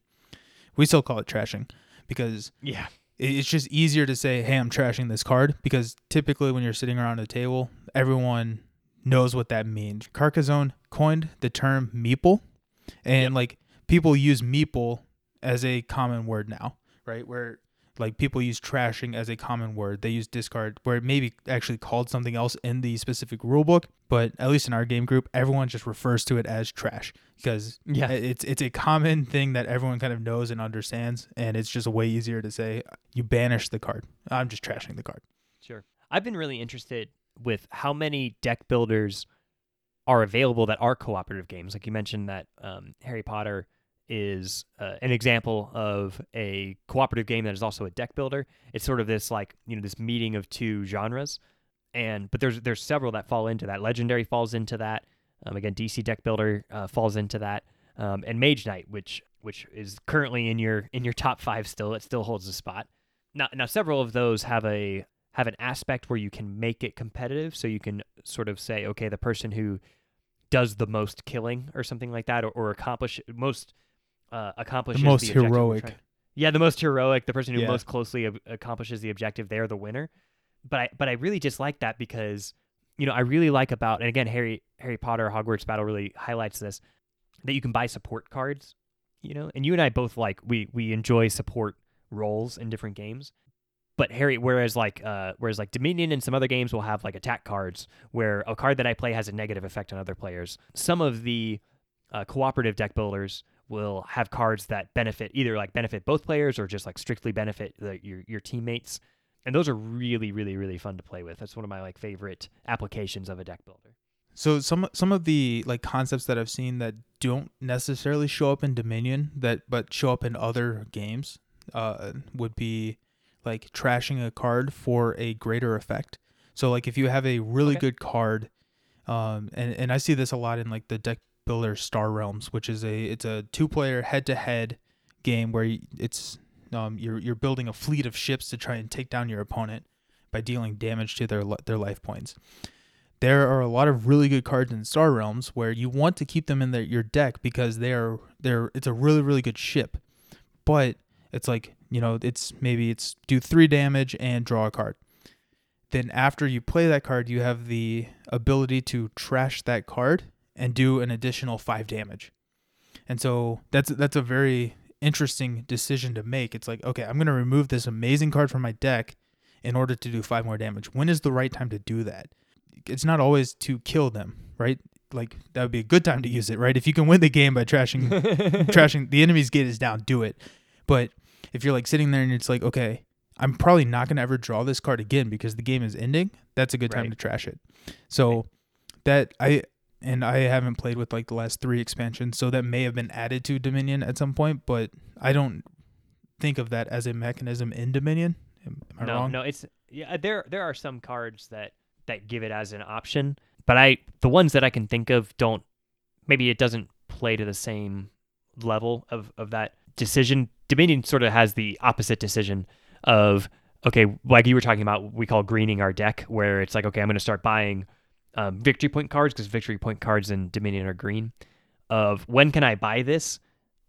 We still call it trashing because Yeah. it's just easier to say, "Hey, I'm trashing this card," because typically when you're sitting around a table, everyone knows what that means. Carcassonne coined the term meeple, and Yep. like people use meeple as a common word now, right? Where like people use trashing as a common word. They use discard where it may be actually called something else in the specific rule book, but at least in our game group, everyone just refers to it as trash because Yeah. it's it's a common thing that everyone kind of knows and understands, and it's just way easier to say you banish the card. I'm just trashing the card. Sure. I've been really interested with how many deck builders are available that are cooperative games. Like you mentioned that um, Harry Potter is uh, an example of a cooperative game that is also a deck builder. It's sort of this like you know this meeting of two genres, and but there's there's several that fall into that. Legendary falls into that. Um, again, DC deck builder uh, falls into that, um, and Mage Knight, which which is currently in your in your top five still. It still holds a spot. Now, now several of those have a have an aspect where you can make it competitive, so you can sort of say, okay, the person who does the most killing or something like that, or, or accomplish most uh, accomplishes most objective we're heroic. Yeah, the most heroic, the person who Yeah. most closely ab- accomplishes the objective, they're the winner. But I but I really just like that because you know I really like about and again Harry Harry Potter Hogwarts Battle really highlights this that you can buy support cards, you know, and you and I both like we we enjoy support roles in different games. But Harry, whereas like uh, whereas like Dominion and some other games will have like attack cards where a card that I play has a negative effect on other players. Some of the uh, cooperative deck builders will have cards that benefit either like benefit both players or just like strictly benefit the, your your teammates. And those are really really really fun to play with. That's one of my like favorite applications of a deck builder. So some some of the like concepts that I've seen that don't necessarily show up in Dominion that but show up in other games uh, would be like trashing a card for a greater effect. So like if you have a really Okay. good card, um, and and I see this a lot in like the deck builder Star Realms, which is a it's a two player head to head game where it's um you're you're building a fleet of ships to try and take down your opponent by dealing damage to their their life points. There are a lot of really good cards in Star Realms where you want to keep them in the, your deck because they are they're it's a really really good ship, but it's like you know it's maybe it's do three damage and draw a card. Then after you play that card, you have the ability to trash that card and do an additional five damage, and so that's that's a very interesting decision to make. It's like okay, I'm gonna remove this amazing card from my deck in order to do five more damage. When is the right time to do that? it's not always to kill them, right? Like that would be a good time to use it, right? If you can win the game by trashing (laughs) trashing the enemy's gate is down, do it. But if you're like sitting there and it's like, okay, I'm probably not gonna ever draw this card again because the game is ending, that's a good time Right. to trash it. So that I and I haven't played with like the last three expansions, so that may have been added to Dominion at some point, but I don't think of that as a mechanism in Dominion. Am, am I no, wrong? no, it's yeah. Uh, there there are some cards that that give it as an option, but I the ones that I can think of don't. Maybe it doesn't play to the same level of of that decision. Dominion sort of has the opposite decision of okay, like you were talking about, we call greening our deck, where it's like okay, I'm going to start buying um, victory point cards because victory point cards in Dominion are green. Of when can I buy this?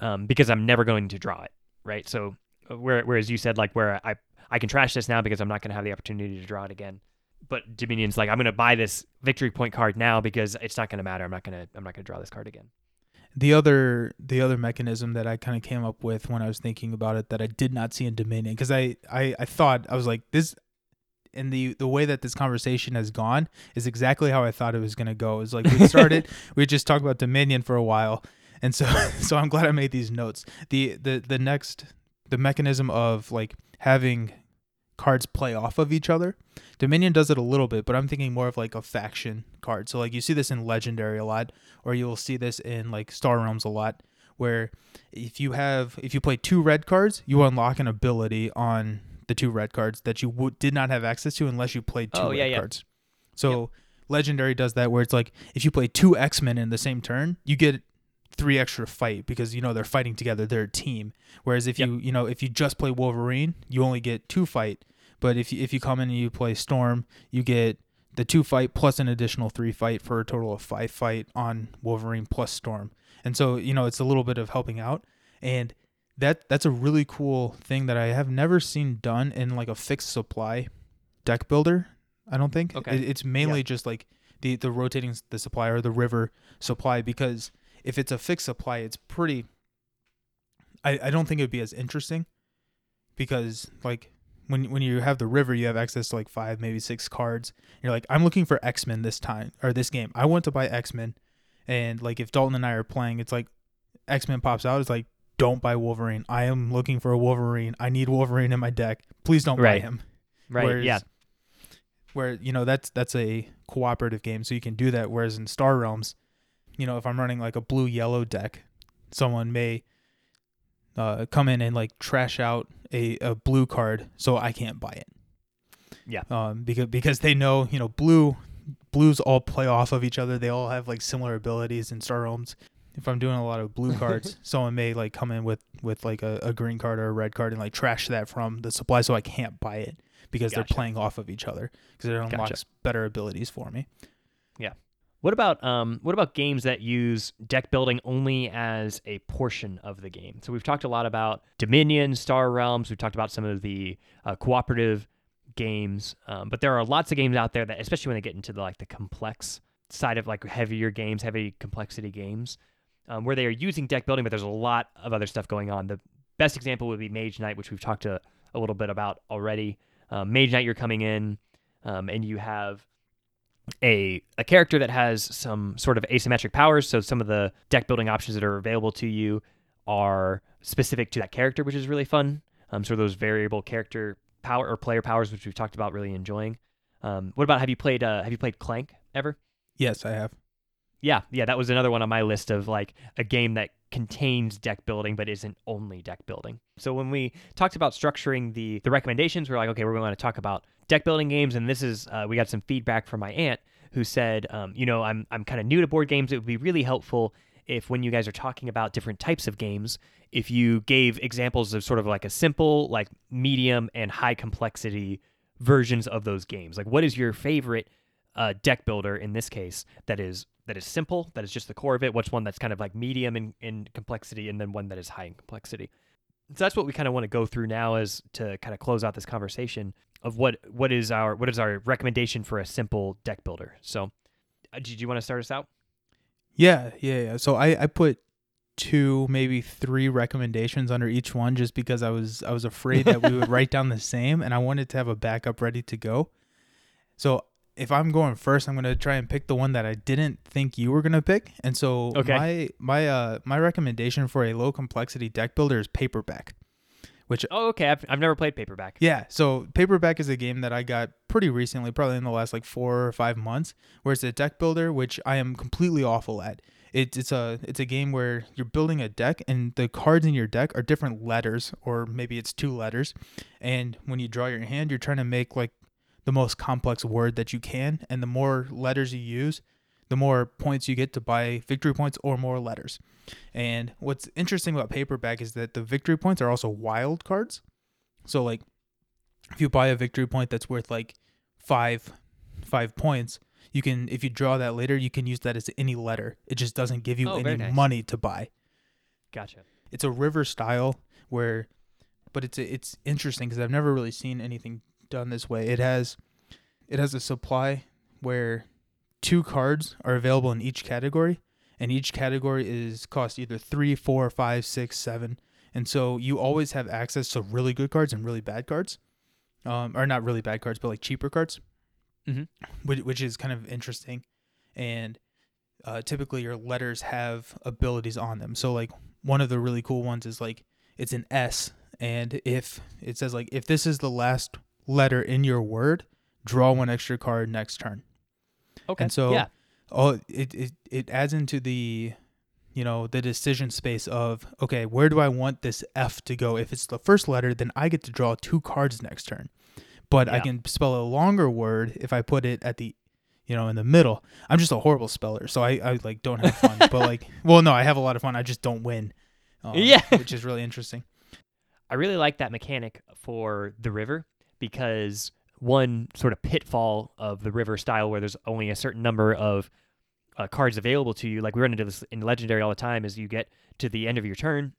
Um, because I'm never going to draw it, right? So uh, where, whereas you said like where I I can trash this now because I'm not going to have the opportunity to draw it again. But Dominion's like, I'm going to buy this victory point card now because it's not going to matter. I'm not going to I'm not going to draw this card again. The other the other mechanism that I kind of came up with when I was thinking about it that I did not see in Dominion because I, I I thought I was like this and the the way that this conversation has gone is exactly how I thought it was going to go. It's like we started (laughs) we just talked about Dominion for a while and so (laughs) so I'm glad I made these notes. The the the next the mechanism of like having cards play off of each other. Dominion does it a little bit, but I'm thinking more of like a faction card. So like you see this in Legendary a lot, or you'll see this in like Star Realms a lot, where if you have if you play two red cards, you unlock an ability on the two red cards that you w- did not have access to unless you played two Oh, red yeah, yeah. cards. So Legendary does that where it's like if you play two X Men in the same turn, you get three extra fight because you know they're fighting together, they're a team. Whereas if Yep. you you know if you just play Wolverine, you only get two fight. But if you, if you come in and you play Storm, you get the two fight plus an additional three fight for a total of five fight on Wolverine plus Storm. And so you know it's a little bit of helping out, and that that's a really cool thing that I have never seen done in like a fixed supply deck builder. I don't think. Okay. It- it's mainly just like the the rotating the supply or the river supply because if it's a fixed supply, it's pretty. I I don't think it'd be as interesting, because like when when you have the river, you have access to like five maybe six cards. You're like, I'm looking for X Men this time or this game. I want to buy X Men, and like if Dalton and I are playing, it's like X Men pops out. It's like don't buy Wolverine. I am looking for a Wolverine. I need Wolverine in my deck. Please don't buy him. Right. Whereas, yeah. Where you know that's that's a cooperative game, so you can do that. Whereas in Star Realms, you know, if I'm running like a blue yellow deck, someone may uh, come in and like trash out a, a blue card, so I can't buy it. Yeah. Um, because because they know you know blue blues all play off of each other. They all have like similar abilities in Star Realms. If I'm doing a lot of blue (laughs) cards, someone may like come in with with like a, a green card or a red card and like trash that from the supply, so I can't buy it because Gotcha. they're playing off of each other because it unlocks better abilities for me. Yeah. What about um what about games that use deck building only as a portion of the game? So we've talked a lot about Dominion, Star Realms. We've talked about some of the uh, cooperative games, um, but there are lots of games out there that, especially when they get into the like the complex side of like heavier games, heavy complexity games, um, where they are using deck building, but there's a lot of other stuff going on. The best example would be Mage Knight, which we've talked a, a little bit about already. Um, Mage Knight, you're coming in, um, and you have a a character that has some sort of asymmetric powers. So some of the deck building options that are available to you are specific to that character, which is really fun. Um, so those variable character power or player powers, which we've talked about, really enjoying. Um, what about have you played uh, have you played Clank ever? Yes, I have. Yeah, yeah, that was another one on my list of like a game that contains deck building but isn't only deck building. So when we talked about structuring the the recommendations, we're like, okay, we're going to talk about deck building games, and this is uh, we got some feedback from my aunt who said, um, you know, I'm I'm kind of new to board games. It would be really helpful if when you guys are talking about different types of games, if you gave examples of sort of like a simple, like medium, and high complexity versions of those games. Like, what is your favorite uh, deck builder in this case that is that is simple, that is just the core of it? What's one that's kind of like medium in, in complexity, and then one that is high in complexity? So that's what we kind of want to go through now, is to kind of close out this conversation of what what is our what is our recommendation for a simple deck builder. So, uh, did you want to start us out? Yeah, yeah, yeah. So I I put two, maybe three recommendations under each one just because I was I was afraid that we would (laughs) write down the same and I wanted to have a backup ready to go. So if I'm going first, I'm gonna try and pick the one that I didn't think you were gonna pick. And so Okay. my my uh my recommendation for a low complexity deck builder is paperback. Which Oh, okay. I've, I've never played paperback. yeah, so paperback is a game that I got pretty recently, probably in the last like four or five months. Where it's a deck builder, which I am completely awful at. It's it's a it's a game where you're building a deck, and the cards in your deck are different letters, or maybe it's two letters. And when you draw your hand, you're trying to make like the most complex word that you can, and the more letters you use, the more points you get to buy victory points or more letters. And what's interesting about paperback is that the victory points are also wild cards. So like if you buy a victory point that's worth like five five points, you can if you draw that later, you can use that as any letter. It just doesn't give you Oh, any nice. money to buy. Gotcha. It's a river style where but it's it's interesting because I've never really seen anything done this way. It has it has a supply where two cards are available in each category, and each category is cost either three, four, five, six, seven, and so you always have access to really good cards and really bad cards, um, or not really bad cards, but like cheaper cards, Mhm. which which is kind of interesting, and uh, typically your letters have abilities on them. So like one of the really cool ones is like it's an S, and if it says like if this is the last letter in your word, draw one extra card next turn. Okay. And so yeah, oh it, it it adds into the you know the decision space of okay where do i want this f to go? If it's the first letter then i get to draw two cards next turn. But i can spell a longer word if i put it at the you know in the middle. I'm just a horrible speller so i, I like don't have fun. But like (laughs) well no i have a lot of fun i just don't win um, Yeah. which is really interesting. I really like that mechanic for the river because one sort of pitfall of the river style where there's only a certain number of uh, cards available to you, like we run into this in legendary all the time, is you get to the end of your turn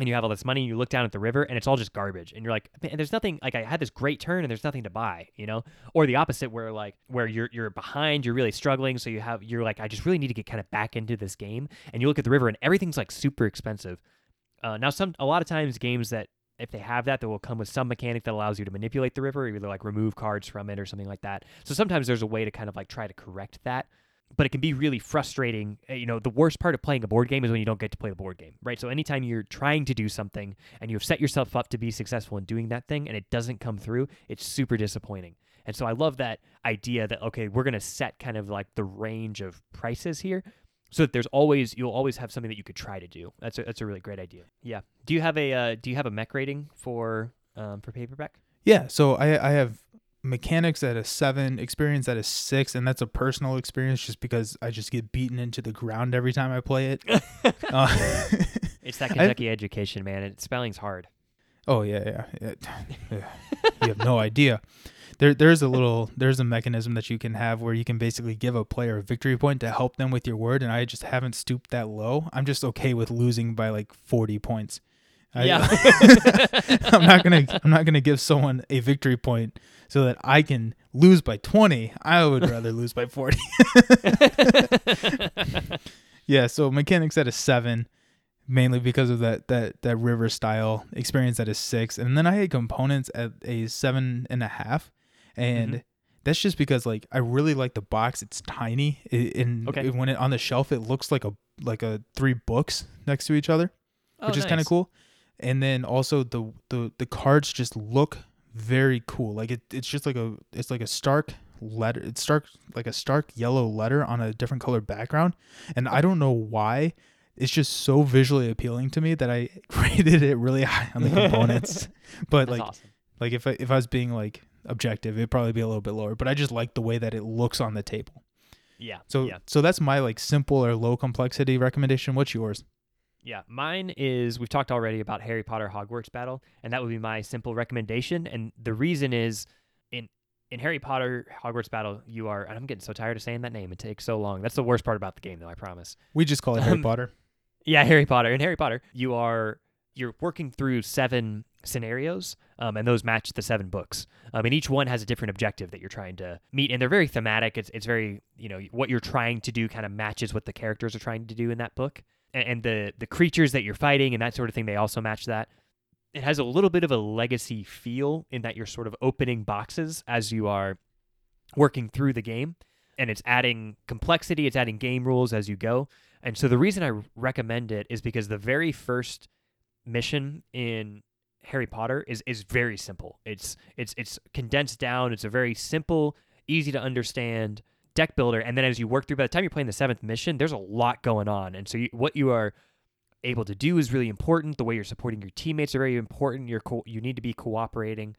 and you have all this money and you look down at the river and it's all just garbage and you're like man there's nothing like i had this great turn and there's nothing to buy you know? Or the opposite where like where you're you're behind you're really struggling so you have you're like i just really need to get kind of back into this game and you look at the river and everything's like super expensive. Uh, now some a lot of times games that if they have that, they will come with some mechanic that allows you to manipulate the river, either like remove cards from it or something like that. So sometimes there's a way to kind of like try to correct that, but it can be really frustrating. Uh, You know, the worst part of playing a board game is when you don't get to play the board game, right? So anytime you're trying to do something and you've set yourself up to be successful in doing that thing and it doesn't come through, it's super disappointing. And so I love that idea that okay, we're going to set kind of like the range of prices here so that there's always you'll always have something that you could try to do. That's a, that's a really great idea. Yeah. Do you have a uh, do you have a mech rating for um, for paperback? Yeah, so I I have mechanics at a seven, experience at a six, and that's a personal experience just because I just get beaten into the ground every time I play it. (laughs) uh, (laughs) It's that I- Kentucky education, man. And spelling's hard. oh yeah, yeah, yeah. (laughs) Yeah. you have no idea. There, there's a little, there's a mechanism that you can have where you can basically give a player a victory point to help them with your word, and I just haven't stooped that low. I'm just okay with losing by like 40 points. I- Yeah. (laughs) I'm not gonna I'm not gonna give someone a victory point so that I can lose by 20. I would rather lose by 40. (laughs) yeah, so mechanics at a seven, mainly because of that that that river style experience at a six, and then I had components at a seven and a half, and Mhm. that's just because like I really like the box. It's tiny, i- and Okay. when it on the shelf, it looks like a like a three books next to each other Oh, which is kind of cool. And then also the the the cards just look very cool. Like it, it's just like a it's like a stark letter. It's stark like a stark yellow letter on a different colored background. And I don't know why. It's just so visually appealing to me that I (laughs) rated it really high on the (laughs) components. but That's like awesome. like if I, if I was being like objective, it'd probably be a little bit lower. But I just like the way that it looks on the table. Yeah. So yeah. so that's my like simple or low complexity recommendation. What's yours? Yeah, mine is we've talked already about Harry Potter Hogwarts battle, and that would be my simple recommendation. And the reason is in in Harry Potter Hogwarts battle, you are and I'm getting so tired of saying that name. It takes so long. That's the worst part about the game, though. I promise. We just call it Harry Um, Potter. Yeah, Harry Potter. In Harry Potter, you are you're working through seven scenarios, um, and those match the seven books. Um, and each one has a different objective that you're trying to meet, and they're very thematic. It's it's very you know what you're trying to do kind of matches what the characters are trying to do in that book, and, and the the creatures that you're fighting and that sort of thing. They also match that. It has a little bit of a legacy feel in that you're sort of opening boxes as you are working through the game, and it's adding complexity. It's adding game rules as you go. And so the reason I recommend it is because the very first mission in Harry Potter is is very simple. It's it's it's condensed down. It's a very simple, easy to understand deck builder. And then as you work through, by the time you're playing the seventh mission, there's a lot going on. And so you, what you are able to do is really important. The way you're supporting your teammates are very important. You're co- you need to be cooperating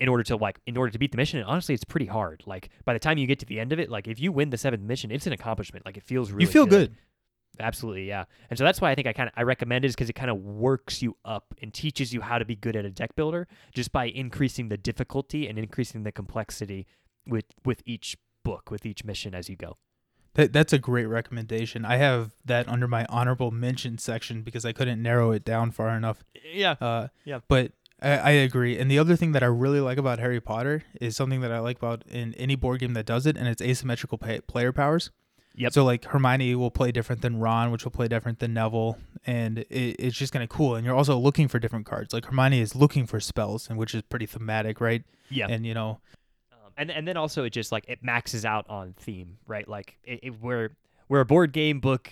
in order to like in order to beat the mission. And honestly, it's pretty hard. Like by the time you get to the end of it, like if you win the seventh mission, it's an accomplishment. Like it feels really you feel good. Absolutely, yeah. And so that's why I think I kind of I recommend it is because it kind of works you up and teaches you how to be good at a deck builder just by increasing the difficulty and increasing the complexity with with each book, with each mission as you go. That that's a great recommendation. I have that under my honorable mention section because I couldn't narrow it down far enough. Yeah. Uh, Yeah. But I, I agree. And the other thing that I really like about Harry Potter is something that I like about in any board game that does it, and it's asymmetrical pay, player powers. Yep. So like Hermione will play different than Ron, which will play different than Neville, and it, it's just kind of cool. And you're also looking for different cards. Like Hermione is looking for spells, and which is pretty thematic, right? Yeah. And you know, Um, and and then also it just like it maxes out on theme, right? Like it, it, we're we're a board game book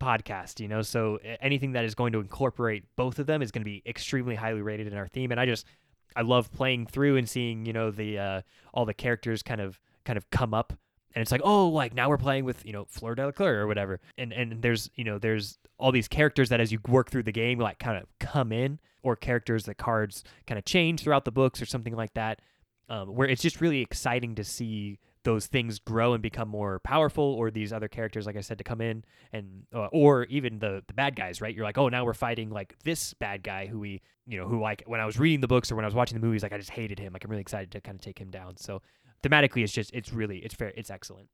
podcast, you know, so anything that is going to incorporate both of them is going to be extremely highly rated in our theme. And I just I love playing through and seeing you know the uh, all the characters kind of kind of come up. And it's like, oh, like now we're playing with, you know, Fleur Delacour or whatever. And and there's, you know, there's all these characters that as you work through the game, like kind of come in, or characters that cards kind of change throughout the books or something like that um, where it's just really exciting to see those things grow and become more powerful or these other characters like i said to come in and uh, or even the the bad guys right? You're like oh now we're fighting like this bad guy who we you know who like when i was reading the books or when i was watching the movies like i just hated him. Like i'm really excited to kind of take him down. So thematically it's just it's really it's fair it's excellent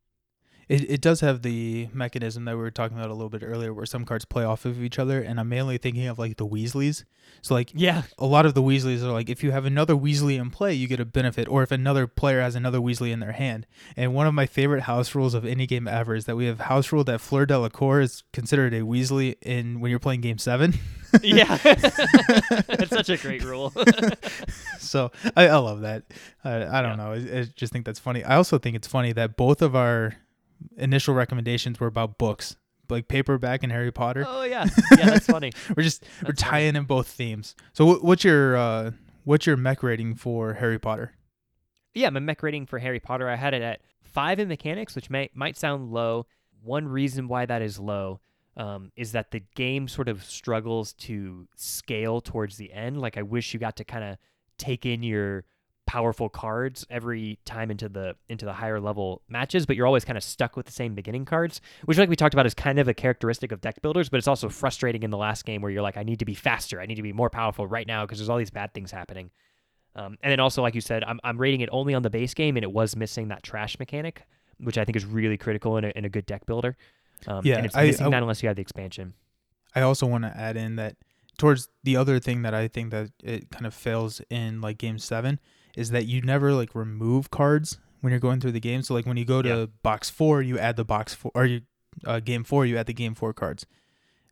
it, it does have the mechanism that we were talking about a little bit earlier, where some cards play off of each other, and I'm mainly thinking of like the Weasleys. So like yeah a lot of the Weasleys are like, if you have another Weasley in play, you get a benefit, or if another player has another Weasley in their hand. And one of my favorite house rules of any game ever is that we have house rule that Fleur Delacour is considered a Weasley in when you're playing Game Seven. (laughs) yeah (laughs) that's such a great rule (laughs) so I, I love that. I, I don't Yeah. know. I, I just think that's funny. I also think it's funny that both of our initial recommendations were about books, like paperback and Harry Potter. oh yeah (laughs) yeah that's funny (laughs) We're just we're That's funny. tying in both themes. So what, what's your uh, what's your mech rating for Harry Potter? yeah, my mech rating for Harry Potter, I had it at five in mechanics, which may might sound low. One reason why that is low um, is that the game sort of struggles to scale towards the end. Like I wish you got to kind of take in your powerful cards every time into the into the higher level matches, but you're always kind of stuck with the same beginning cards, which like we talked about is kind of a characteristic of deck builders, but it's also frustrating in the last game where you're like, I need to be faster, I need to be more powerful right now because there's all these bad things happening. Um, and then also, like you said, I'm, I'm rating it only on the base game, and it was missing that trash mechanic, which I think is really critical in a, in a good deck builder. Um, Yeah, and it's I- missing I- that unless you have the expansion. I also want to add in that towards the other thing that I think that it kind of fails in like game seven is that you never like remove cards when you're going through the game. So like when you go to Yeah. box four, you add the box four, or you uh, game four, you add the game four cards.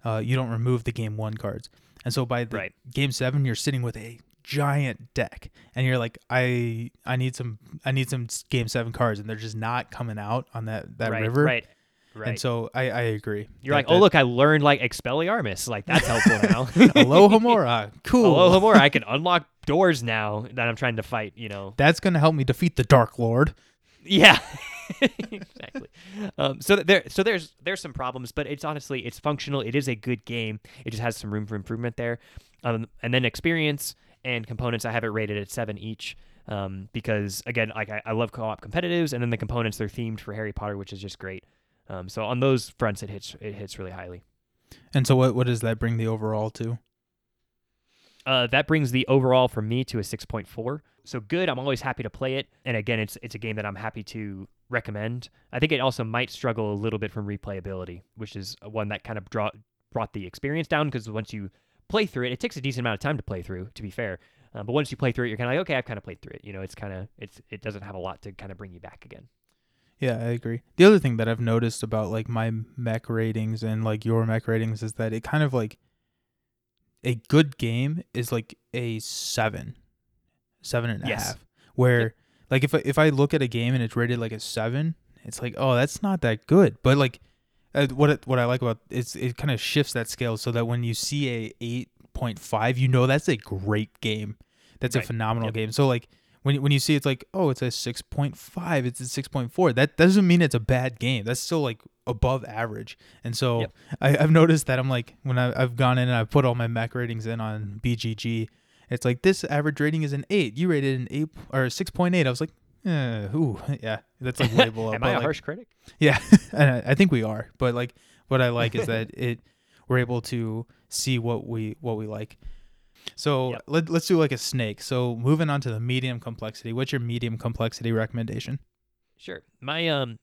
Uh, you don't remove the game one cards. And so by the Right. game seven, you're sitting with a giant deck, and you're like, I I need some I need some game seven cards, and they're just not coming out on that that right, river. right, right. And so I I agree. you're that- like, oh that- look, I learned like Expelliarmus. Like that's helpful now. (laughs) Alohomora, cool. Alohomora, I can (laughs) unlock doors now that I'm trying to fight. You know, That's gonna help me defeat the Dark Lord. Yeah, (laughs) exactly. Um, so there, so there's there's some problems, but it's honestly it's functional. It is a good game. It just has some room for improvement there. Um, and then experience and components, I have it rated at seven each. Um, because again, like I, I love co-op competitives, and then the components they're themed for Harry Potter, which is just great. Um, so on those fronts, it hits it hits really highly. And so what what does that bring the overall to? Uh, that brings the overall for me to a 6.4. So good. I'm always happy to play it. And again, it's it's a game that I'm happy to recommend. I think it also might struggle a little bit from replayability, which is one that kind of draw, brought the experience down because once you play through it, it takes a decent amount of time to play through, to be fair. Um, but once you play through it, you're kind of like, okay, I've kind of played through it. You know, it's kind of it's it doesn't have a lot to kind of bring you back again. Yeah, I agree. The other thing that I've noticed about like my mech ratings and like your mech ratings is that it kind of like a good game is like a seven, seven and a half. Yes. Where Yep. like if I, if I look at a game and it's rated like a seven, it's like oh that's not that good. But like uh, what it, what I like about it's it kind of shifts that scale so that when you see a eight point five, you know that's a great game. That's a phenomenal Yep. game. So like when you- when you see it's like oh it's a 6.5 it's a 6.4 that doesn't mean it's a bad game. That's still like above average. And so Yep. I, i've noticed that i'm like when I, i've gone in and i've put all my mech ratings in on bgg it's like this average rating is an 8 you rated an 8 or a 6.8 i was like eh, ooh (laughs) yeah that's like way (laughs) below Am I a like, harsh critic? yeah (laughs) and I, I think we are but like what i like is that it we're able to see what we what we like so Yep. let, let's do like a snake so moving on to the medium complexity what's your medium complexity recommendation Sure. My um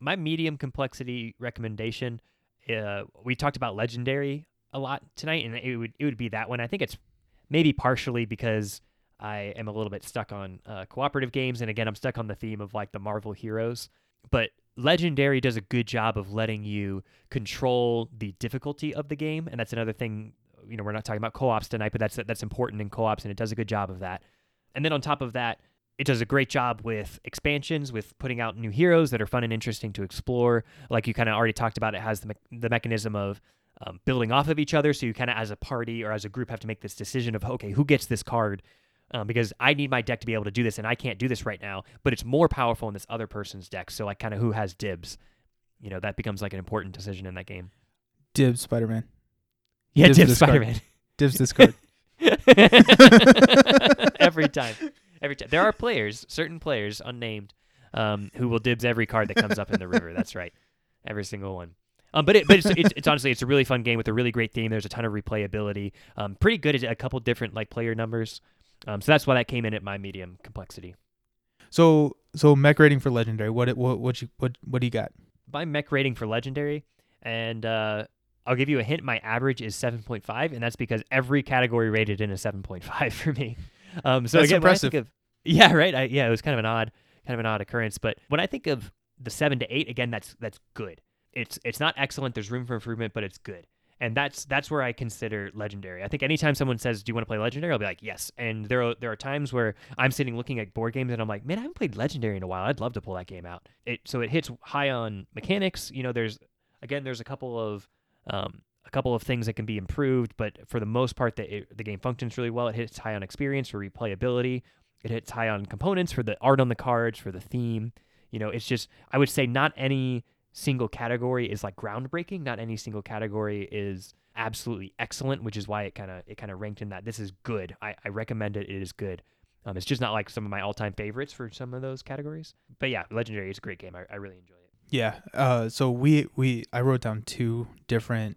my medium complexity recommendation uh we talked about legendary a lot tonight and it would it would be that one. I think it's maybe partially because I am a little bit stuck on uh, cooperative games, and again, I'm stuck on the theme of like the Marvel heroes. But Legendary does a good job of letting you control the difficulty of the game, and that's another thing. You know, we're not talking about co-ops tonight, but that's that's important in co-ops, and it does a good job of that. And then on top of that, it does a great job with expansions, with putting out new heroes that are fun and interesting to explore. Like you kind of already talked about, it has the me- the mechanism of um, building off of each other. So you kind of, as a party or as a group, have to make this decision of okay, who gets this card. Um, because I need my deck to be able to do this, and I can't do this right now. But it's more powerful in this other person's deck. So like, kind of who has dibs? You know, that becomes like an important decision in that game. Dibs Spider Man. Yeah, Dibs dibs. Spider Man. Dibs this (laughs) card. (laughs) every time. Every time. There are players, certain players, unnamed, um, who will dibs every card that comes up in the river. That's right. Every single one. Um, but it, but it's, it's, it's honestly it's a really fun game with a really great theme. There's a ton of replayability. Um, pretty good at a couple different like player numbers. Um, so that's why that came in at my medium complexity. So so mech rating for legendary. What it- what what you what what do you got? My mech rating for legendary, and uh, I'll give you a hint. My average is 7.5, and that's because every category rated in a 7.5 (laughs) for me. Um, so That's again, impressive. of yeah, right. I, yeah, it was kind of an odd, kind of an odd occurrence. But when I think of the seven to eight, again, that's that's good. It's it's not excellent. There's room for improvement, but it's good. And that's that's where I consider legendary. I think anytime someone says, "Do you want to play legendary?" I'll be like, "Yes." And there are there are times where I'm sitting looking at board games and I'm like, "Man, I haven't played legendary in a while. I'd love to pull that game out." It so it hits high on mechanics. You know, there's again, there's a couple of um, a couple of things that can be improved, but for the most part, the it, the game functions really well. It hits high on experience for replayability. It hits high on components for the art on the cards, for the theme. You know, it's just I would say not any single category is like groundbreaking. Not any single category is absolutely excellent, which is why it kind of it kind of ranked in that this is good. I, I recommend it. It is good. Um, it's just not like some of my all time favorites for some of those categories. But yeah, Legendary is a great game. I, I really enjoy it. Yeah. Uh, so we we I wrote down two different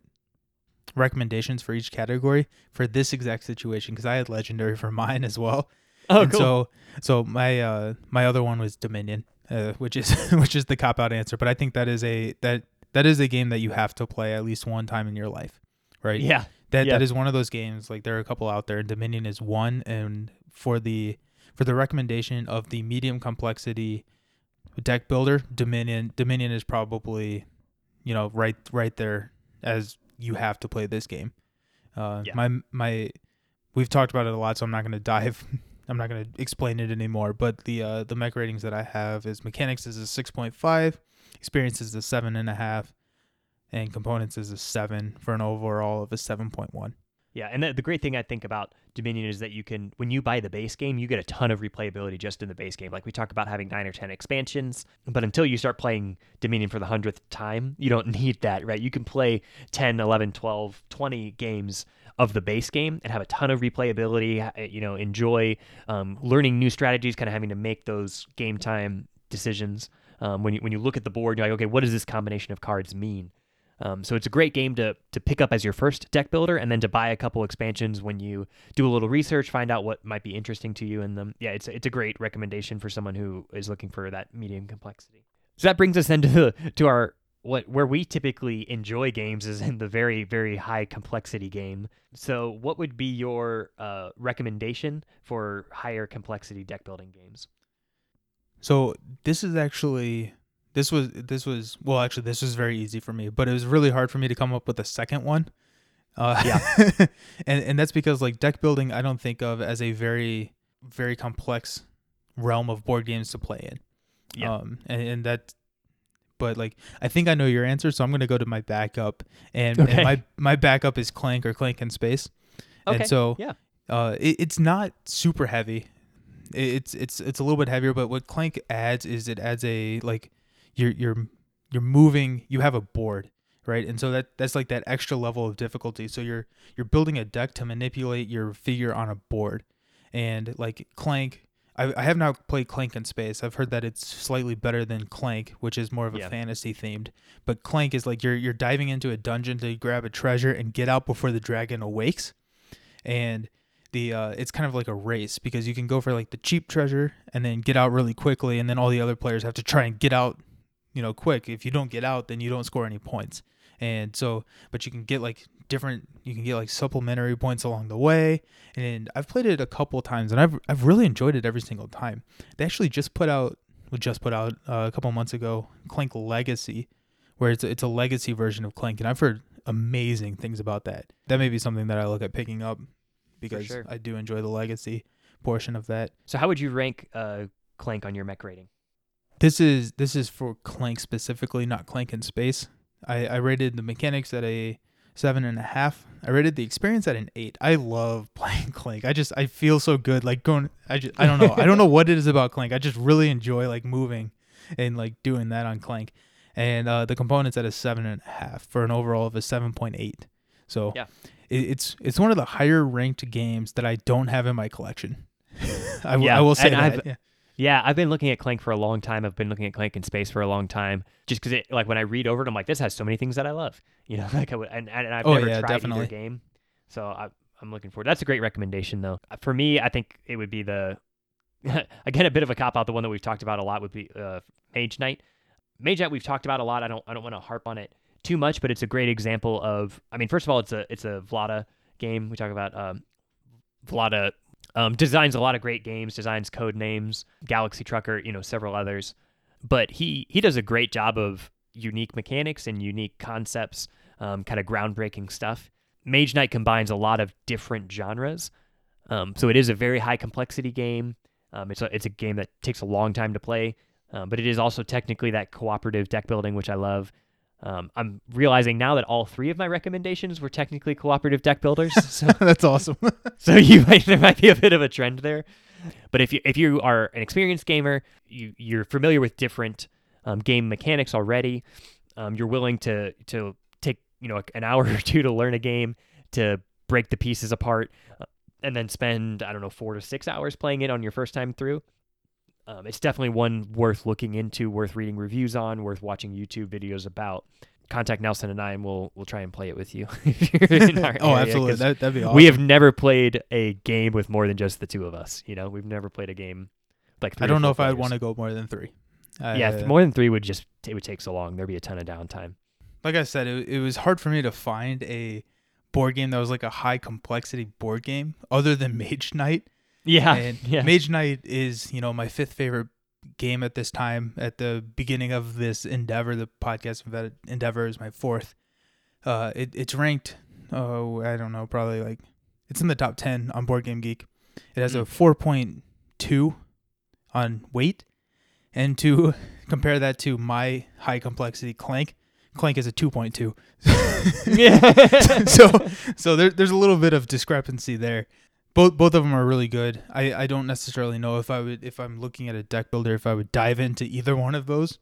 recommendations for each category for this exact situation because I had legendary for (laughs) mine as well. Oh, and So so my uh my other one was Dominion, uh, which is (laughs) which is the cop out answer. But I think that is a that that is a game that you have to play at least one time in your life, right? yeah, That Yeah. that is one of those games. Like there are a couple out there, and Dominion is one. And for the for the recommendation of the medium complexity deck builder, Dominion Dominion is probably you know right right there as you have to play this game. Uh, Yeah. My my we've talked about it a lot, so I'm not going (laughs) to dive. I'm not going to explain it anymore. But the uh, the mech ratings that I have is mechanics is a six point five, experience is a seven and a half, and components is a seven for an overall of a seven point one. Yeah, and the, the great thing I think about Dominion is that you can, when you buy the base game, you get a ton of replayability just in the base game. Like we talk about having nine or 10 expansions, but until you start playing Dominion for the hundredth time, you don't (laughs) need that, right? You can play 10, 11, 12, 20 games of the base game and have a ton of replayability, you know, enjoy um, learning new strategies, kind of having to make those game time decisions. Um, when, you, when you look at the board, you're like, okay, what does this combination of cards mean? Um, so it's a great game to to pick up as your first deck builder, and then to buy a couple expansions when you do a little research, find out what might be interesting to you in them. Yeah, it's it's a great recommendation for someone who is looking for that medium complexity. So that brings us then to the, to our what where we typically enjoy games is in the very very high complexity game. So what would be your uh, recommendation for higher complexity deck building games? So this is actually this was this was well actually this was very easy for me, but it was really hard for me to come up with a second one. Uh, yeah, (laughs) and and that's because like deck building I don't think of as a very very complex realm of board games to play in. Yeah. Um, and, and that, but like I think I know your answer, so I'm gonna go to my backup, and, Okay. and my my backup is Clank or Clank in Space. Okay, And so yeah. uh, it, it's not super heavy. It- It's it's it's a little bit heavier, but what Clank adds is it adds a like you're you're you're moving. You have a board, right? And so that that's like that extra level of difficulty. So you're you're building a deck to manipulate your figure on a board, and like Clank. I, I have not played Clank in Space. I've heard that it's slightly better than Clank, which is more of a Yeah. fantasy themed. But Clank is like you're you're diving into a dungeon to grab a treasure and get out before the dragon awakes and the uh, it's kind of like a race because you can go for like the cheap treasure and then get out really quickly and then all the other players have to try and get out you know quick if you don't get out then you don't score any points and so but you can get like different. You can get like supplementary points along the way, and I've played it a couple times, and I've I've really enjoyed it every single time. They actually just put out, well, just put out uh, a couple months ago, Clank Legacy, where it's it's a legacy version of Clank, and I've heard amazing things about that. That may be something that I look at picking up because sure. I do enjoy the legacy portion of that. So how would you rank uh, Clank on your mech rating? This is this is for Clank specifically, not Clank in space. I, I rated the mechanics at a seven and a half. I rated the experience at an eight. I love (laughs) playing Clank. I just I feel so good like going. I just I don't know. I don't know what it is about Clank. I just really enjoy like moving and like doing that on Clank. And uh, the components at a seven and a half for an overall of a seven point eight. So Yeah. it, it's it's one of the higher ranked games that I don't have in my collection. (laughs) I, w- Yeah, I will say and that. I've- yeah. Yeah, I've been looking at Clank for a long time. I've been looking at Clank in space for a long time. Just because, it like, when I read over it, I'm like, this has so many things that I love. You know, (laughs) like I would, and, and I've Oh, never yeah, tried definitely. either game, so I, I'm looking forward. That's a great recommendation, though. Uh, For me, I think it would be the, (laughs) again, a bit of a cop out. The one that we've talked about a lot would be uh, Mage Knight. Mage Knight we've talked about a lot. I don't, I don't want to harp on it too much, but it's a great example of. I mean, first of all, it's a, it's a Vlaada game. We talk about um, Vlaada um, designs a lot of great games, designs Codenames, Galaxy Trucker, you know, several others. But he he does a great job of unique mechanics and unique concepts, um, kind of groundbreaking stuff. Mage Knight combines a lot of different genres, um, so it is a very high complexity game. Um, it's a it's a game that takes a long time to play, um, but it is also technically that cooperative deck building, which I love. Um, I'm realizing now that all three of my recommendations were technically cooperative deck builders. (laughs) So (laughs) That's awesome. (laughs) so you might there might be a bit of a trend there. But if you if you are an experienced gamer, you you're familiar with different um, game mechanics already. Um, you're willing to to take you know an hour or two to learn a game to break the pieces apart, uh, and then spend I don't know four to six hours playing it on your first time through. Um, it's definitely one worth looking into, worth reading reviews on, worth watching YouTube videos about. Contact Nelson and I, and we'll we'll try and play it with you. (laughs) oh, absolutely. That, that'd be awesome. we have never played a game with more than just the two of us. You know, we've never played a game like. Three I don't know if I'd want to go more than three. Yeah, Uh, more than three would just it would take so long. There'd be a ton of downtime. like I said, it, it was hard for me to find a board game that was like a high complexity board game other than (laughs) Mage Knight. Yeah, and yeah, Mage Knight is, you know, my fifth favorite game at this time. At the beginning of this endeavor, the podcast endeavor is my fourth. Uh, it, it's ranked. Oh, I don't know, probably like it's in the top ten on Board Game Geek. It has a Mm. four point two on weight, and to (laughs) compare that to my high complexity Clank, Clank is a two point two. (laughs) yeah. (laughs) so so there, there's a little bit of discrepancy there. Both both of them are really good. I, I don't necessarily know if I would if I'm looking at a deck builder if I would dive into either one of those.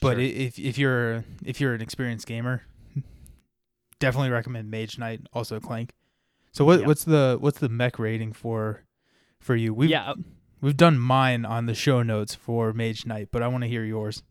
But Sure. if if you're if you're an experienced gamer, definitely recommend Mage Knight, also Clank. So what what's the what's the mech rating for for you? We've yeah, uh, we've done mine on the show notes for Mage Knight, but I want to hear yours.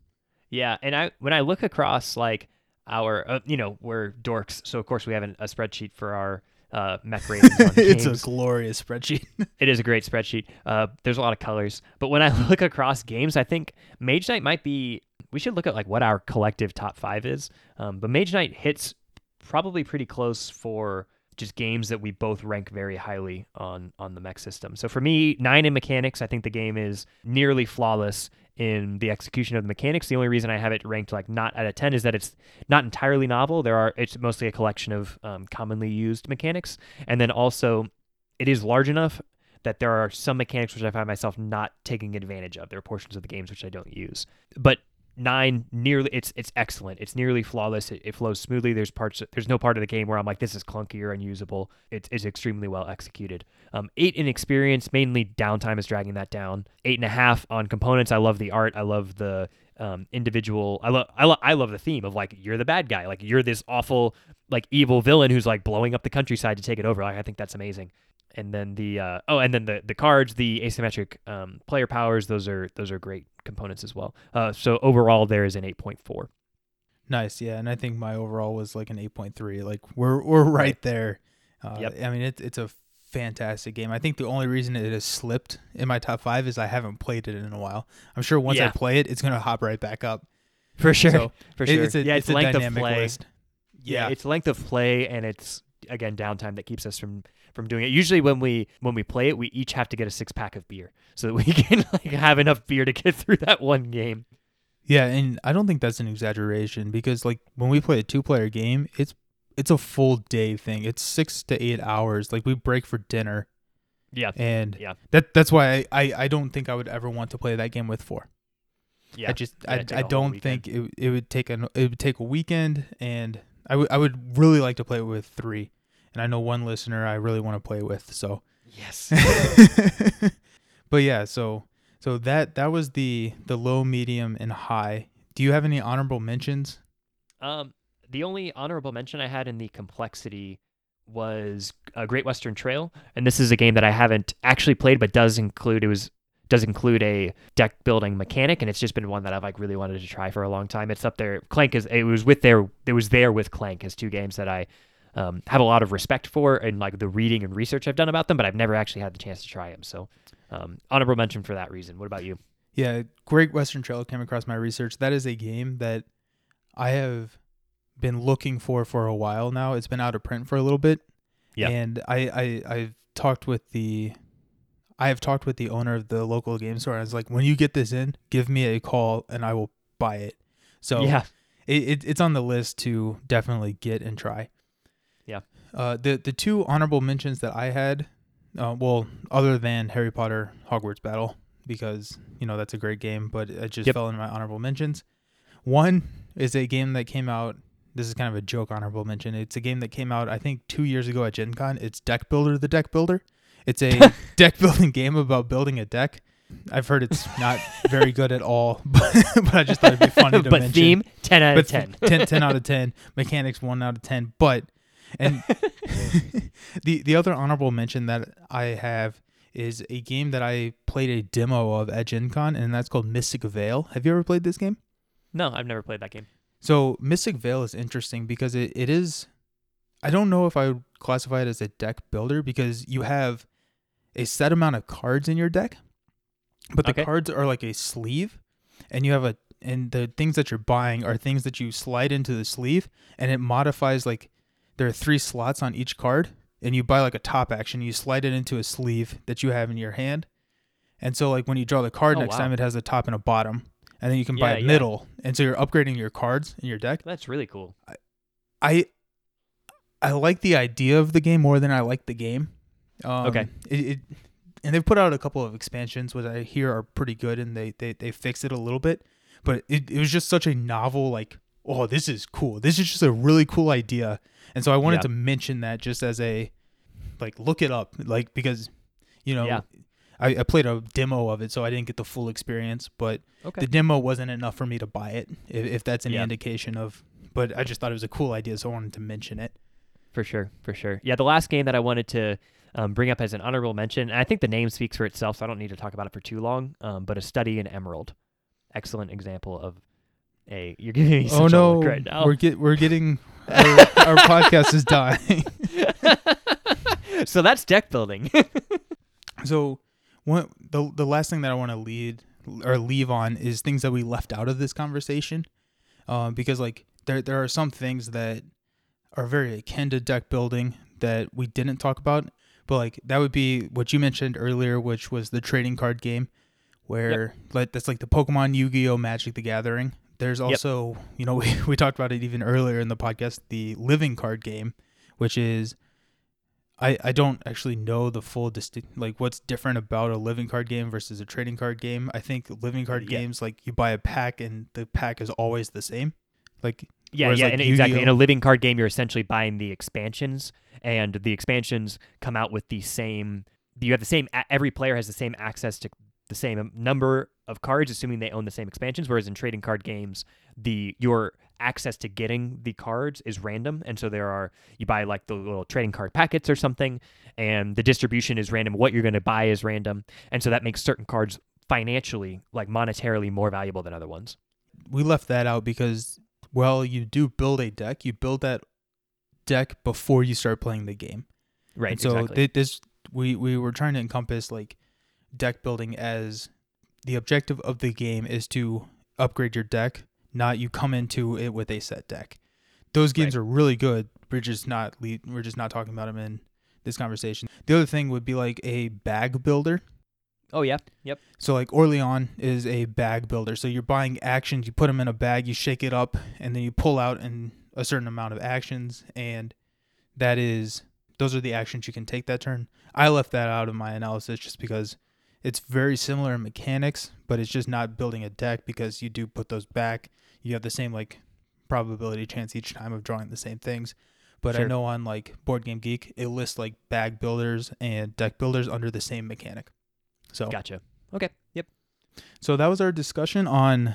yeah. And I when I look across like our, uh, you know, we're dorks, so of course we have an, a spreadsheet for our uh, mech ratings. (laughs) On it's games. a glorious spreadsheet. (laughs) It is a great spreadsheet. Uh, there's a lot of colors, but when I (laughs) look across games, I think Mage Knight might be. We should look at like what our collective top five is. Um, but Mage Knight hits probably pretty close for just games that we both rank very highly on on the mech system. So for me, nine in mechanics, I think the game is nearly flawless in the execution of the mechanics. The only reason I have it ranked like not out of ten is that it's not entirely novel. There are it's mostly a collection of um, commonly used mechanics, and then also it is large enough that there are some mechanics which I find myself not taking advantage of. There are portions of the games which I don't use. But nine nearly it's it's excellent. It's nearly flawless. It, it flows smoothly. There's parts there's no part of the game where I'm like this is clunky or unusable. It is extremely well executed. Um, eight in experience, mainly downtime is dragging that down. Eight and a half on components. I love the art. I love the um, individual. I love I, lo- I love the theme of like you're the bad guy. Like you're this awful like evil villain who's like blowing up the countryside to take it over. Like I think that's amazing and then the uh, oh, and then the the cards, the asymmetric um, player powers. Those are those are great components as well. Uh, so overall, there is an eight point four. Nice, yeah, and I think my overall was like an eight point three. Like we're we're right, Right. there. Uh, Yep. I mean, it's it's a fantastic game. I think the only reason it has slipped in my top five is I haven't played it in a while. I'm sure once I play it, it's gonna hop right back up. For sure, So for it- sure. it's a yeah, it's its length of play. list. Yeah. it's length of play and it's again downtime that keeps us from from doing it. Usually when we when we play it, we each have to get a six pack of beer so that we (laughs) can like have enough beer to get through that one game. Yeah, and I don't think that's an exaggeration because like when we play a two player game, it's it's a full day thing. It's six to eight hours. Like we break for dinner, Yeah, and Yeah. that that's why I, I I don't think I would ever want to play that game with four. yeah. I just I, a I don't think it it would take an it would take a weekend, and I would I would really like to play it with three. And I know one listener I really want to play with, so. yes. (laughs) (laughs) but yeah, so so that that was the the low, medium, and high. Do you have any honorable mentions? Um, the only honorable mention I had in the complexity was uh, Great Western Trail, and this is a game that I haven't actually played, but does include it was does include a deck building mechanic, and it's just been one that I've like really wanted to try for a long time. It's up there. Clank is it was with there it was there with Clank as two games that I um, have a lot of respect for, and like the reading and research I've done about them, but I've never actually had the chance to try them. So um, honorable mention for that reason. What about you? Yeah, Great Western Trail came across my research. That is a game that I have been looking for for a while now. It's been out of print for a little bit. Yeah. And I, I I've talked with the I have talked with the owner of the local game store. And I was like, when you get this in, give me a call and I will buy it. So yeah, it, it it's on the list to definitely get and try. Uh, the the two honorable mentions that I had, uh, well, other than Harry Potter Hogwarts Battle, because you know that's a great game, but it just Yep. fell in my honorable mentions. One is a game that came out. This is kind of a joke honorable mention. It's a game that came out I think two years ago at Gen Con. It's Deck Builder, the Deck Builder. It's a (laughs) (laughs) deck building game about building a deck. I've heard it's not very good at all, (laughs) but, but I just thought it'd be funny to but mention theme ten out of ten. 10, 10 out of 10 mechanics 1 out of 10 but and (laughs) (laughs) the the other honorable mention that i have is a game that i played a demo of at gen con and that's called mystic vale have you ever played this game No, I've never played that game. so mystic vale is interesting because it, it is i don't know if i would classify it as a deck builder because you have a set amount of cards in your deck but the Okay. cards are like a sleeve and you have a and the things that you're buying are things that you slide into the sleeve and it modifies like there are three slots on each card and you buy like a top action you slide it into a sleeve that you have in your hand and so like when you draw the card Oh, next wow. time it has a top and a bottom and then you can buy a yeah. middle and so you're upgrading your cards in your deck That's really cool. i i like the idea of the game more than i like the game um, Okay. it, it and they've put out a couple of expansions which i hear are pretty good and they they, they fix it a little bit but it, it was just such a novel like oh this is cool this is just a really cool idea and so i wanted Yeah. to mention that just as a like look it up like because you know Yeah. I, I played a demo of it so i didn't get the full experience but Okay. the demo wasn't enough for me to buy it if, if that's any Yeah. indication of but i just thought it was a cool idea so i wanted to mention it For sure, for sure. Yeah, the last game that I wanted to um, bring up as an honorable mention, and I think the name speaks for itself, so I don't need to talk about it for too long. Um, but a study in Emerald, excellent example of a. You're giving me such oh a no look right now. we're get we're getting (laughs) our, our podcast is dying (laughs) so that's deck building. (laughs) so one the the last thing that i want to lead or leave on is things that we left out of this conversation um, because like there there are some things that are very akin to deck building that we didn't talk about but like that would be what you mentioned earlier which was the trading card game where like that's like the pokemon yu-gi-oh magic the gathering there's also you know (laughs) we, we talked about it even earlier in the podcast the living card game which is I, I don't actually know the full distinct like what's different about a living card game versus a trading card game. I think living card Yeah. games like you buy a pack and the pack is always the same. Like Yeah, yeah, like, and exactly. In a living card game, you're essentially buying the expansions, and the expansions come out with the same. You have the same. Every player has the same access to the same number of cards, assuming they own the same expansions. Whereas in trading card games, the your access to getting the cards is random, and so there are you buy like the little trading card packets or something, and the distribution is random. What you're going to buy is random, and so that makes certain cards financially, like monetarily, more valuable than other ones. we left that out because well, you do build a deck. You build that deck before you start playing the game. Right. And so exactly. thi- this we we were trying to encompass like deck building as the objective of the game is to upgrade your deck, not you come into it with a set deck. those games are really good. We're just not le- we're just not talking about them in this conversation. The other thing would be like a bag builder. Oh yeah. Yep. So like Orléans is a bag builder. So you're buying actions, you put them in a bag, you shake it up, and then you pull out in a certain amount of actions, and that is those are the actions you can take that turn. I left that out of my analysis just because it's very similar in mechanics, but it's just not building a deck because you do put those back. You have the same like probability chance each time of drawing the same things. But I know on like Board Game Geek, it lists like bag builders and deck builders under the same mechanic. So Gotcha. Okay. Yep. so that was our discussion on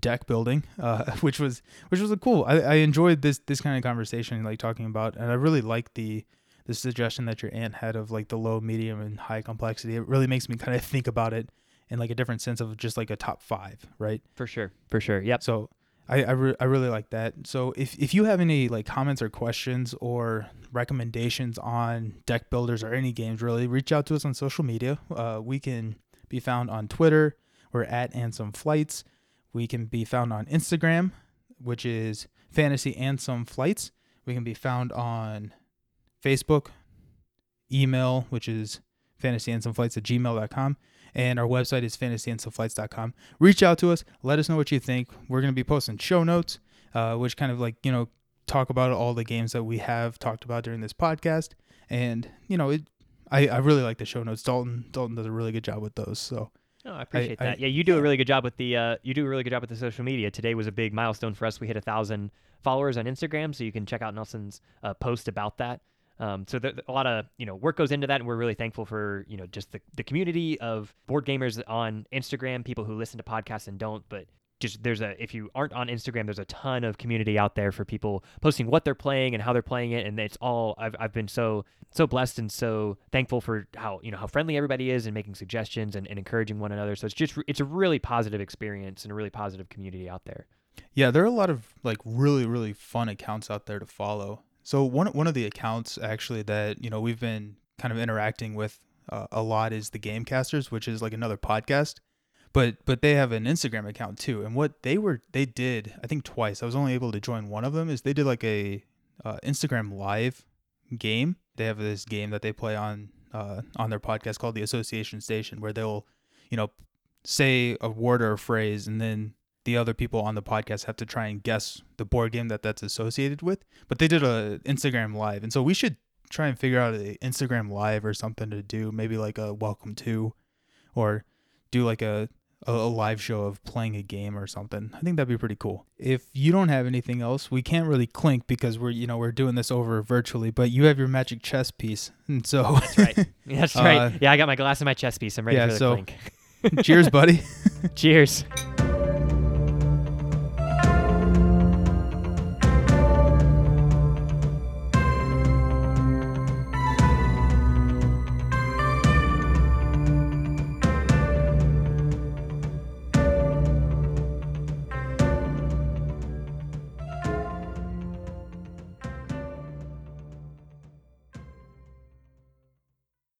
deck building, uh, (laughs) which was which was a cool. I, I enjoyed this this kind of conversation, like talking about, and I really like the the suggestion that your aunt had of like the low, medium, and high complexity. It really makes me kind of think about it in like a different sense of just like a top five, right? For sure. For sure. Yep. So I I, re- I really like that. So if if you have any like comments or questions or recommendations on deck builders or any games, really reach out to us on social media. Uh, we can be found on Twitter. We're at and some flights. We can be found on Instagram, which is fantasy and some flights. We can be found on Facebook, email, which is fantasy and some flights at gmail.com. And our website is fantasyandsomeflights.com. Reach out to us. Let us know what you think. We're going to be posting show notes, uh, which kind of like, you know, talk about all the games that we have talked about during this podcast. And, you know, it, I, I really like the show notes. Dalton Dalton does a really good job with those. So Oh, I appreciate I- that. Yeah, you do a really good job with the uh, you do a really good job with the social media. Today was a big milestone for us. We hit a thousand followers on Instagram, so you can check out Nelson's uh, post about that. Um, so a lot of you know work goes into that, and we're really thankful for you know just the, the community of board gamers on Instagram, people who listen to podcasts and don't, but just there's a if you aren't on Instagram, there's a ton of community out there for people posting what they're playing and how they're playing it, and it's all I've I've been so so blessed and so thankful for how you know how friendly everybody is and making suggestions and, and encouraging one another. So it's just it's a really positive experience and a really positive community out there. Yeah, there are a lot of like really really fun accounts out there to follow. So one one of the accounts actually that you know we've been kind of interacting with uh, a lot is the Gamecasters, which is like another podcast. But but they have an Instagram account too, and what they were they did I think twice. I was only able to join one of them. Is they did like a uh, Instagram live game. They have this game that they play on uh, on their podcast called the Association Station, where they'll you know say a word or a phrase, and then the other people on the podcast have to try and guess the board game that that's associated with. But they did a Instagram live, and so we should try and figure out an Instagram live or something to do. Maybe like a welcome to, or do like a a live show of playing a game or something. I think that'd be pretty cool. If you don't have anything else, we can't really clink because we're you know we're doing this over virtually. But you have your magic chess piece, (laughs) and so That's right. (laughs) That's Uh, right. Yeah, I got my glass and my chess piece. I'm ready yeah, for the so- clink. (laughs) cheers, buddy. Cheers.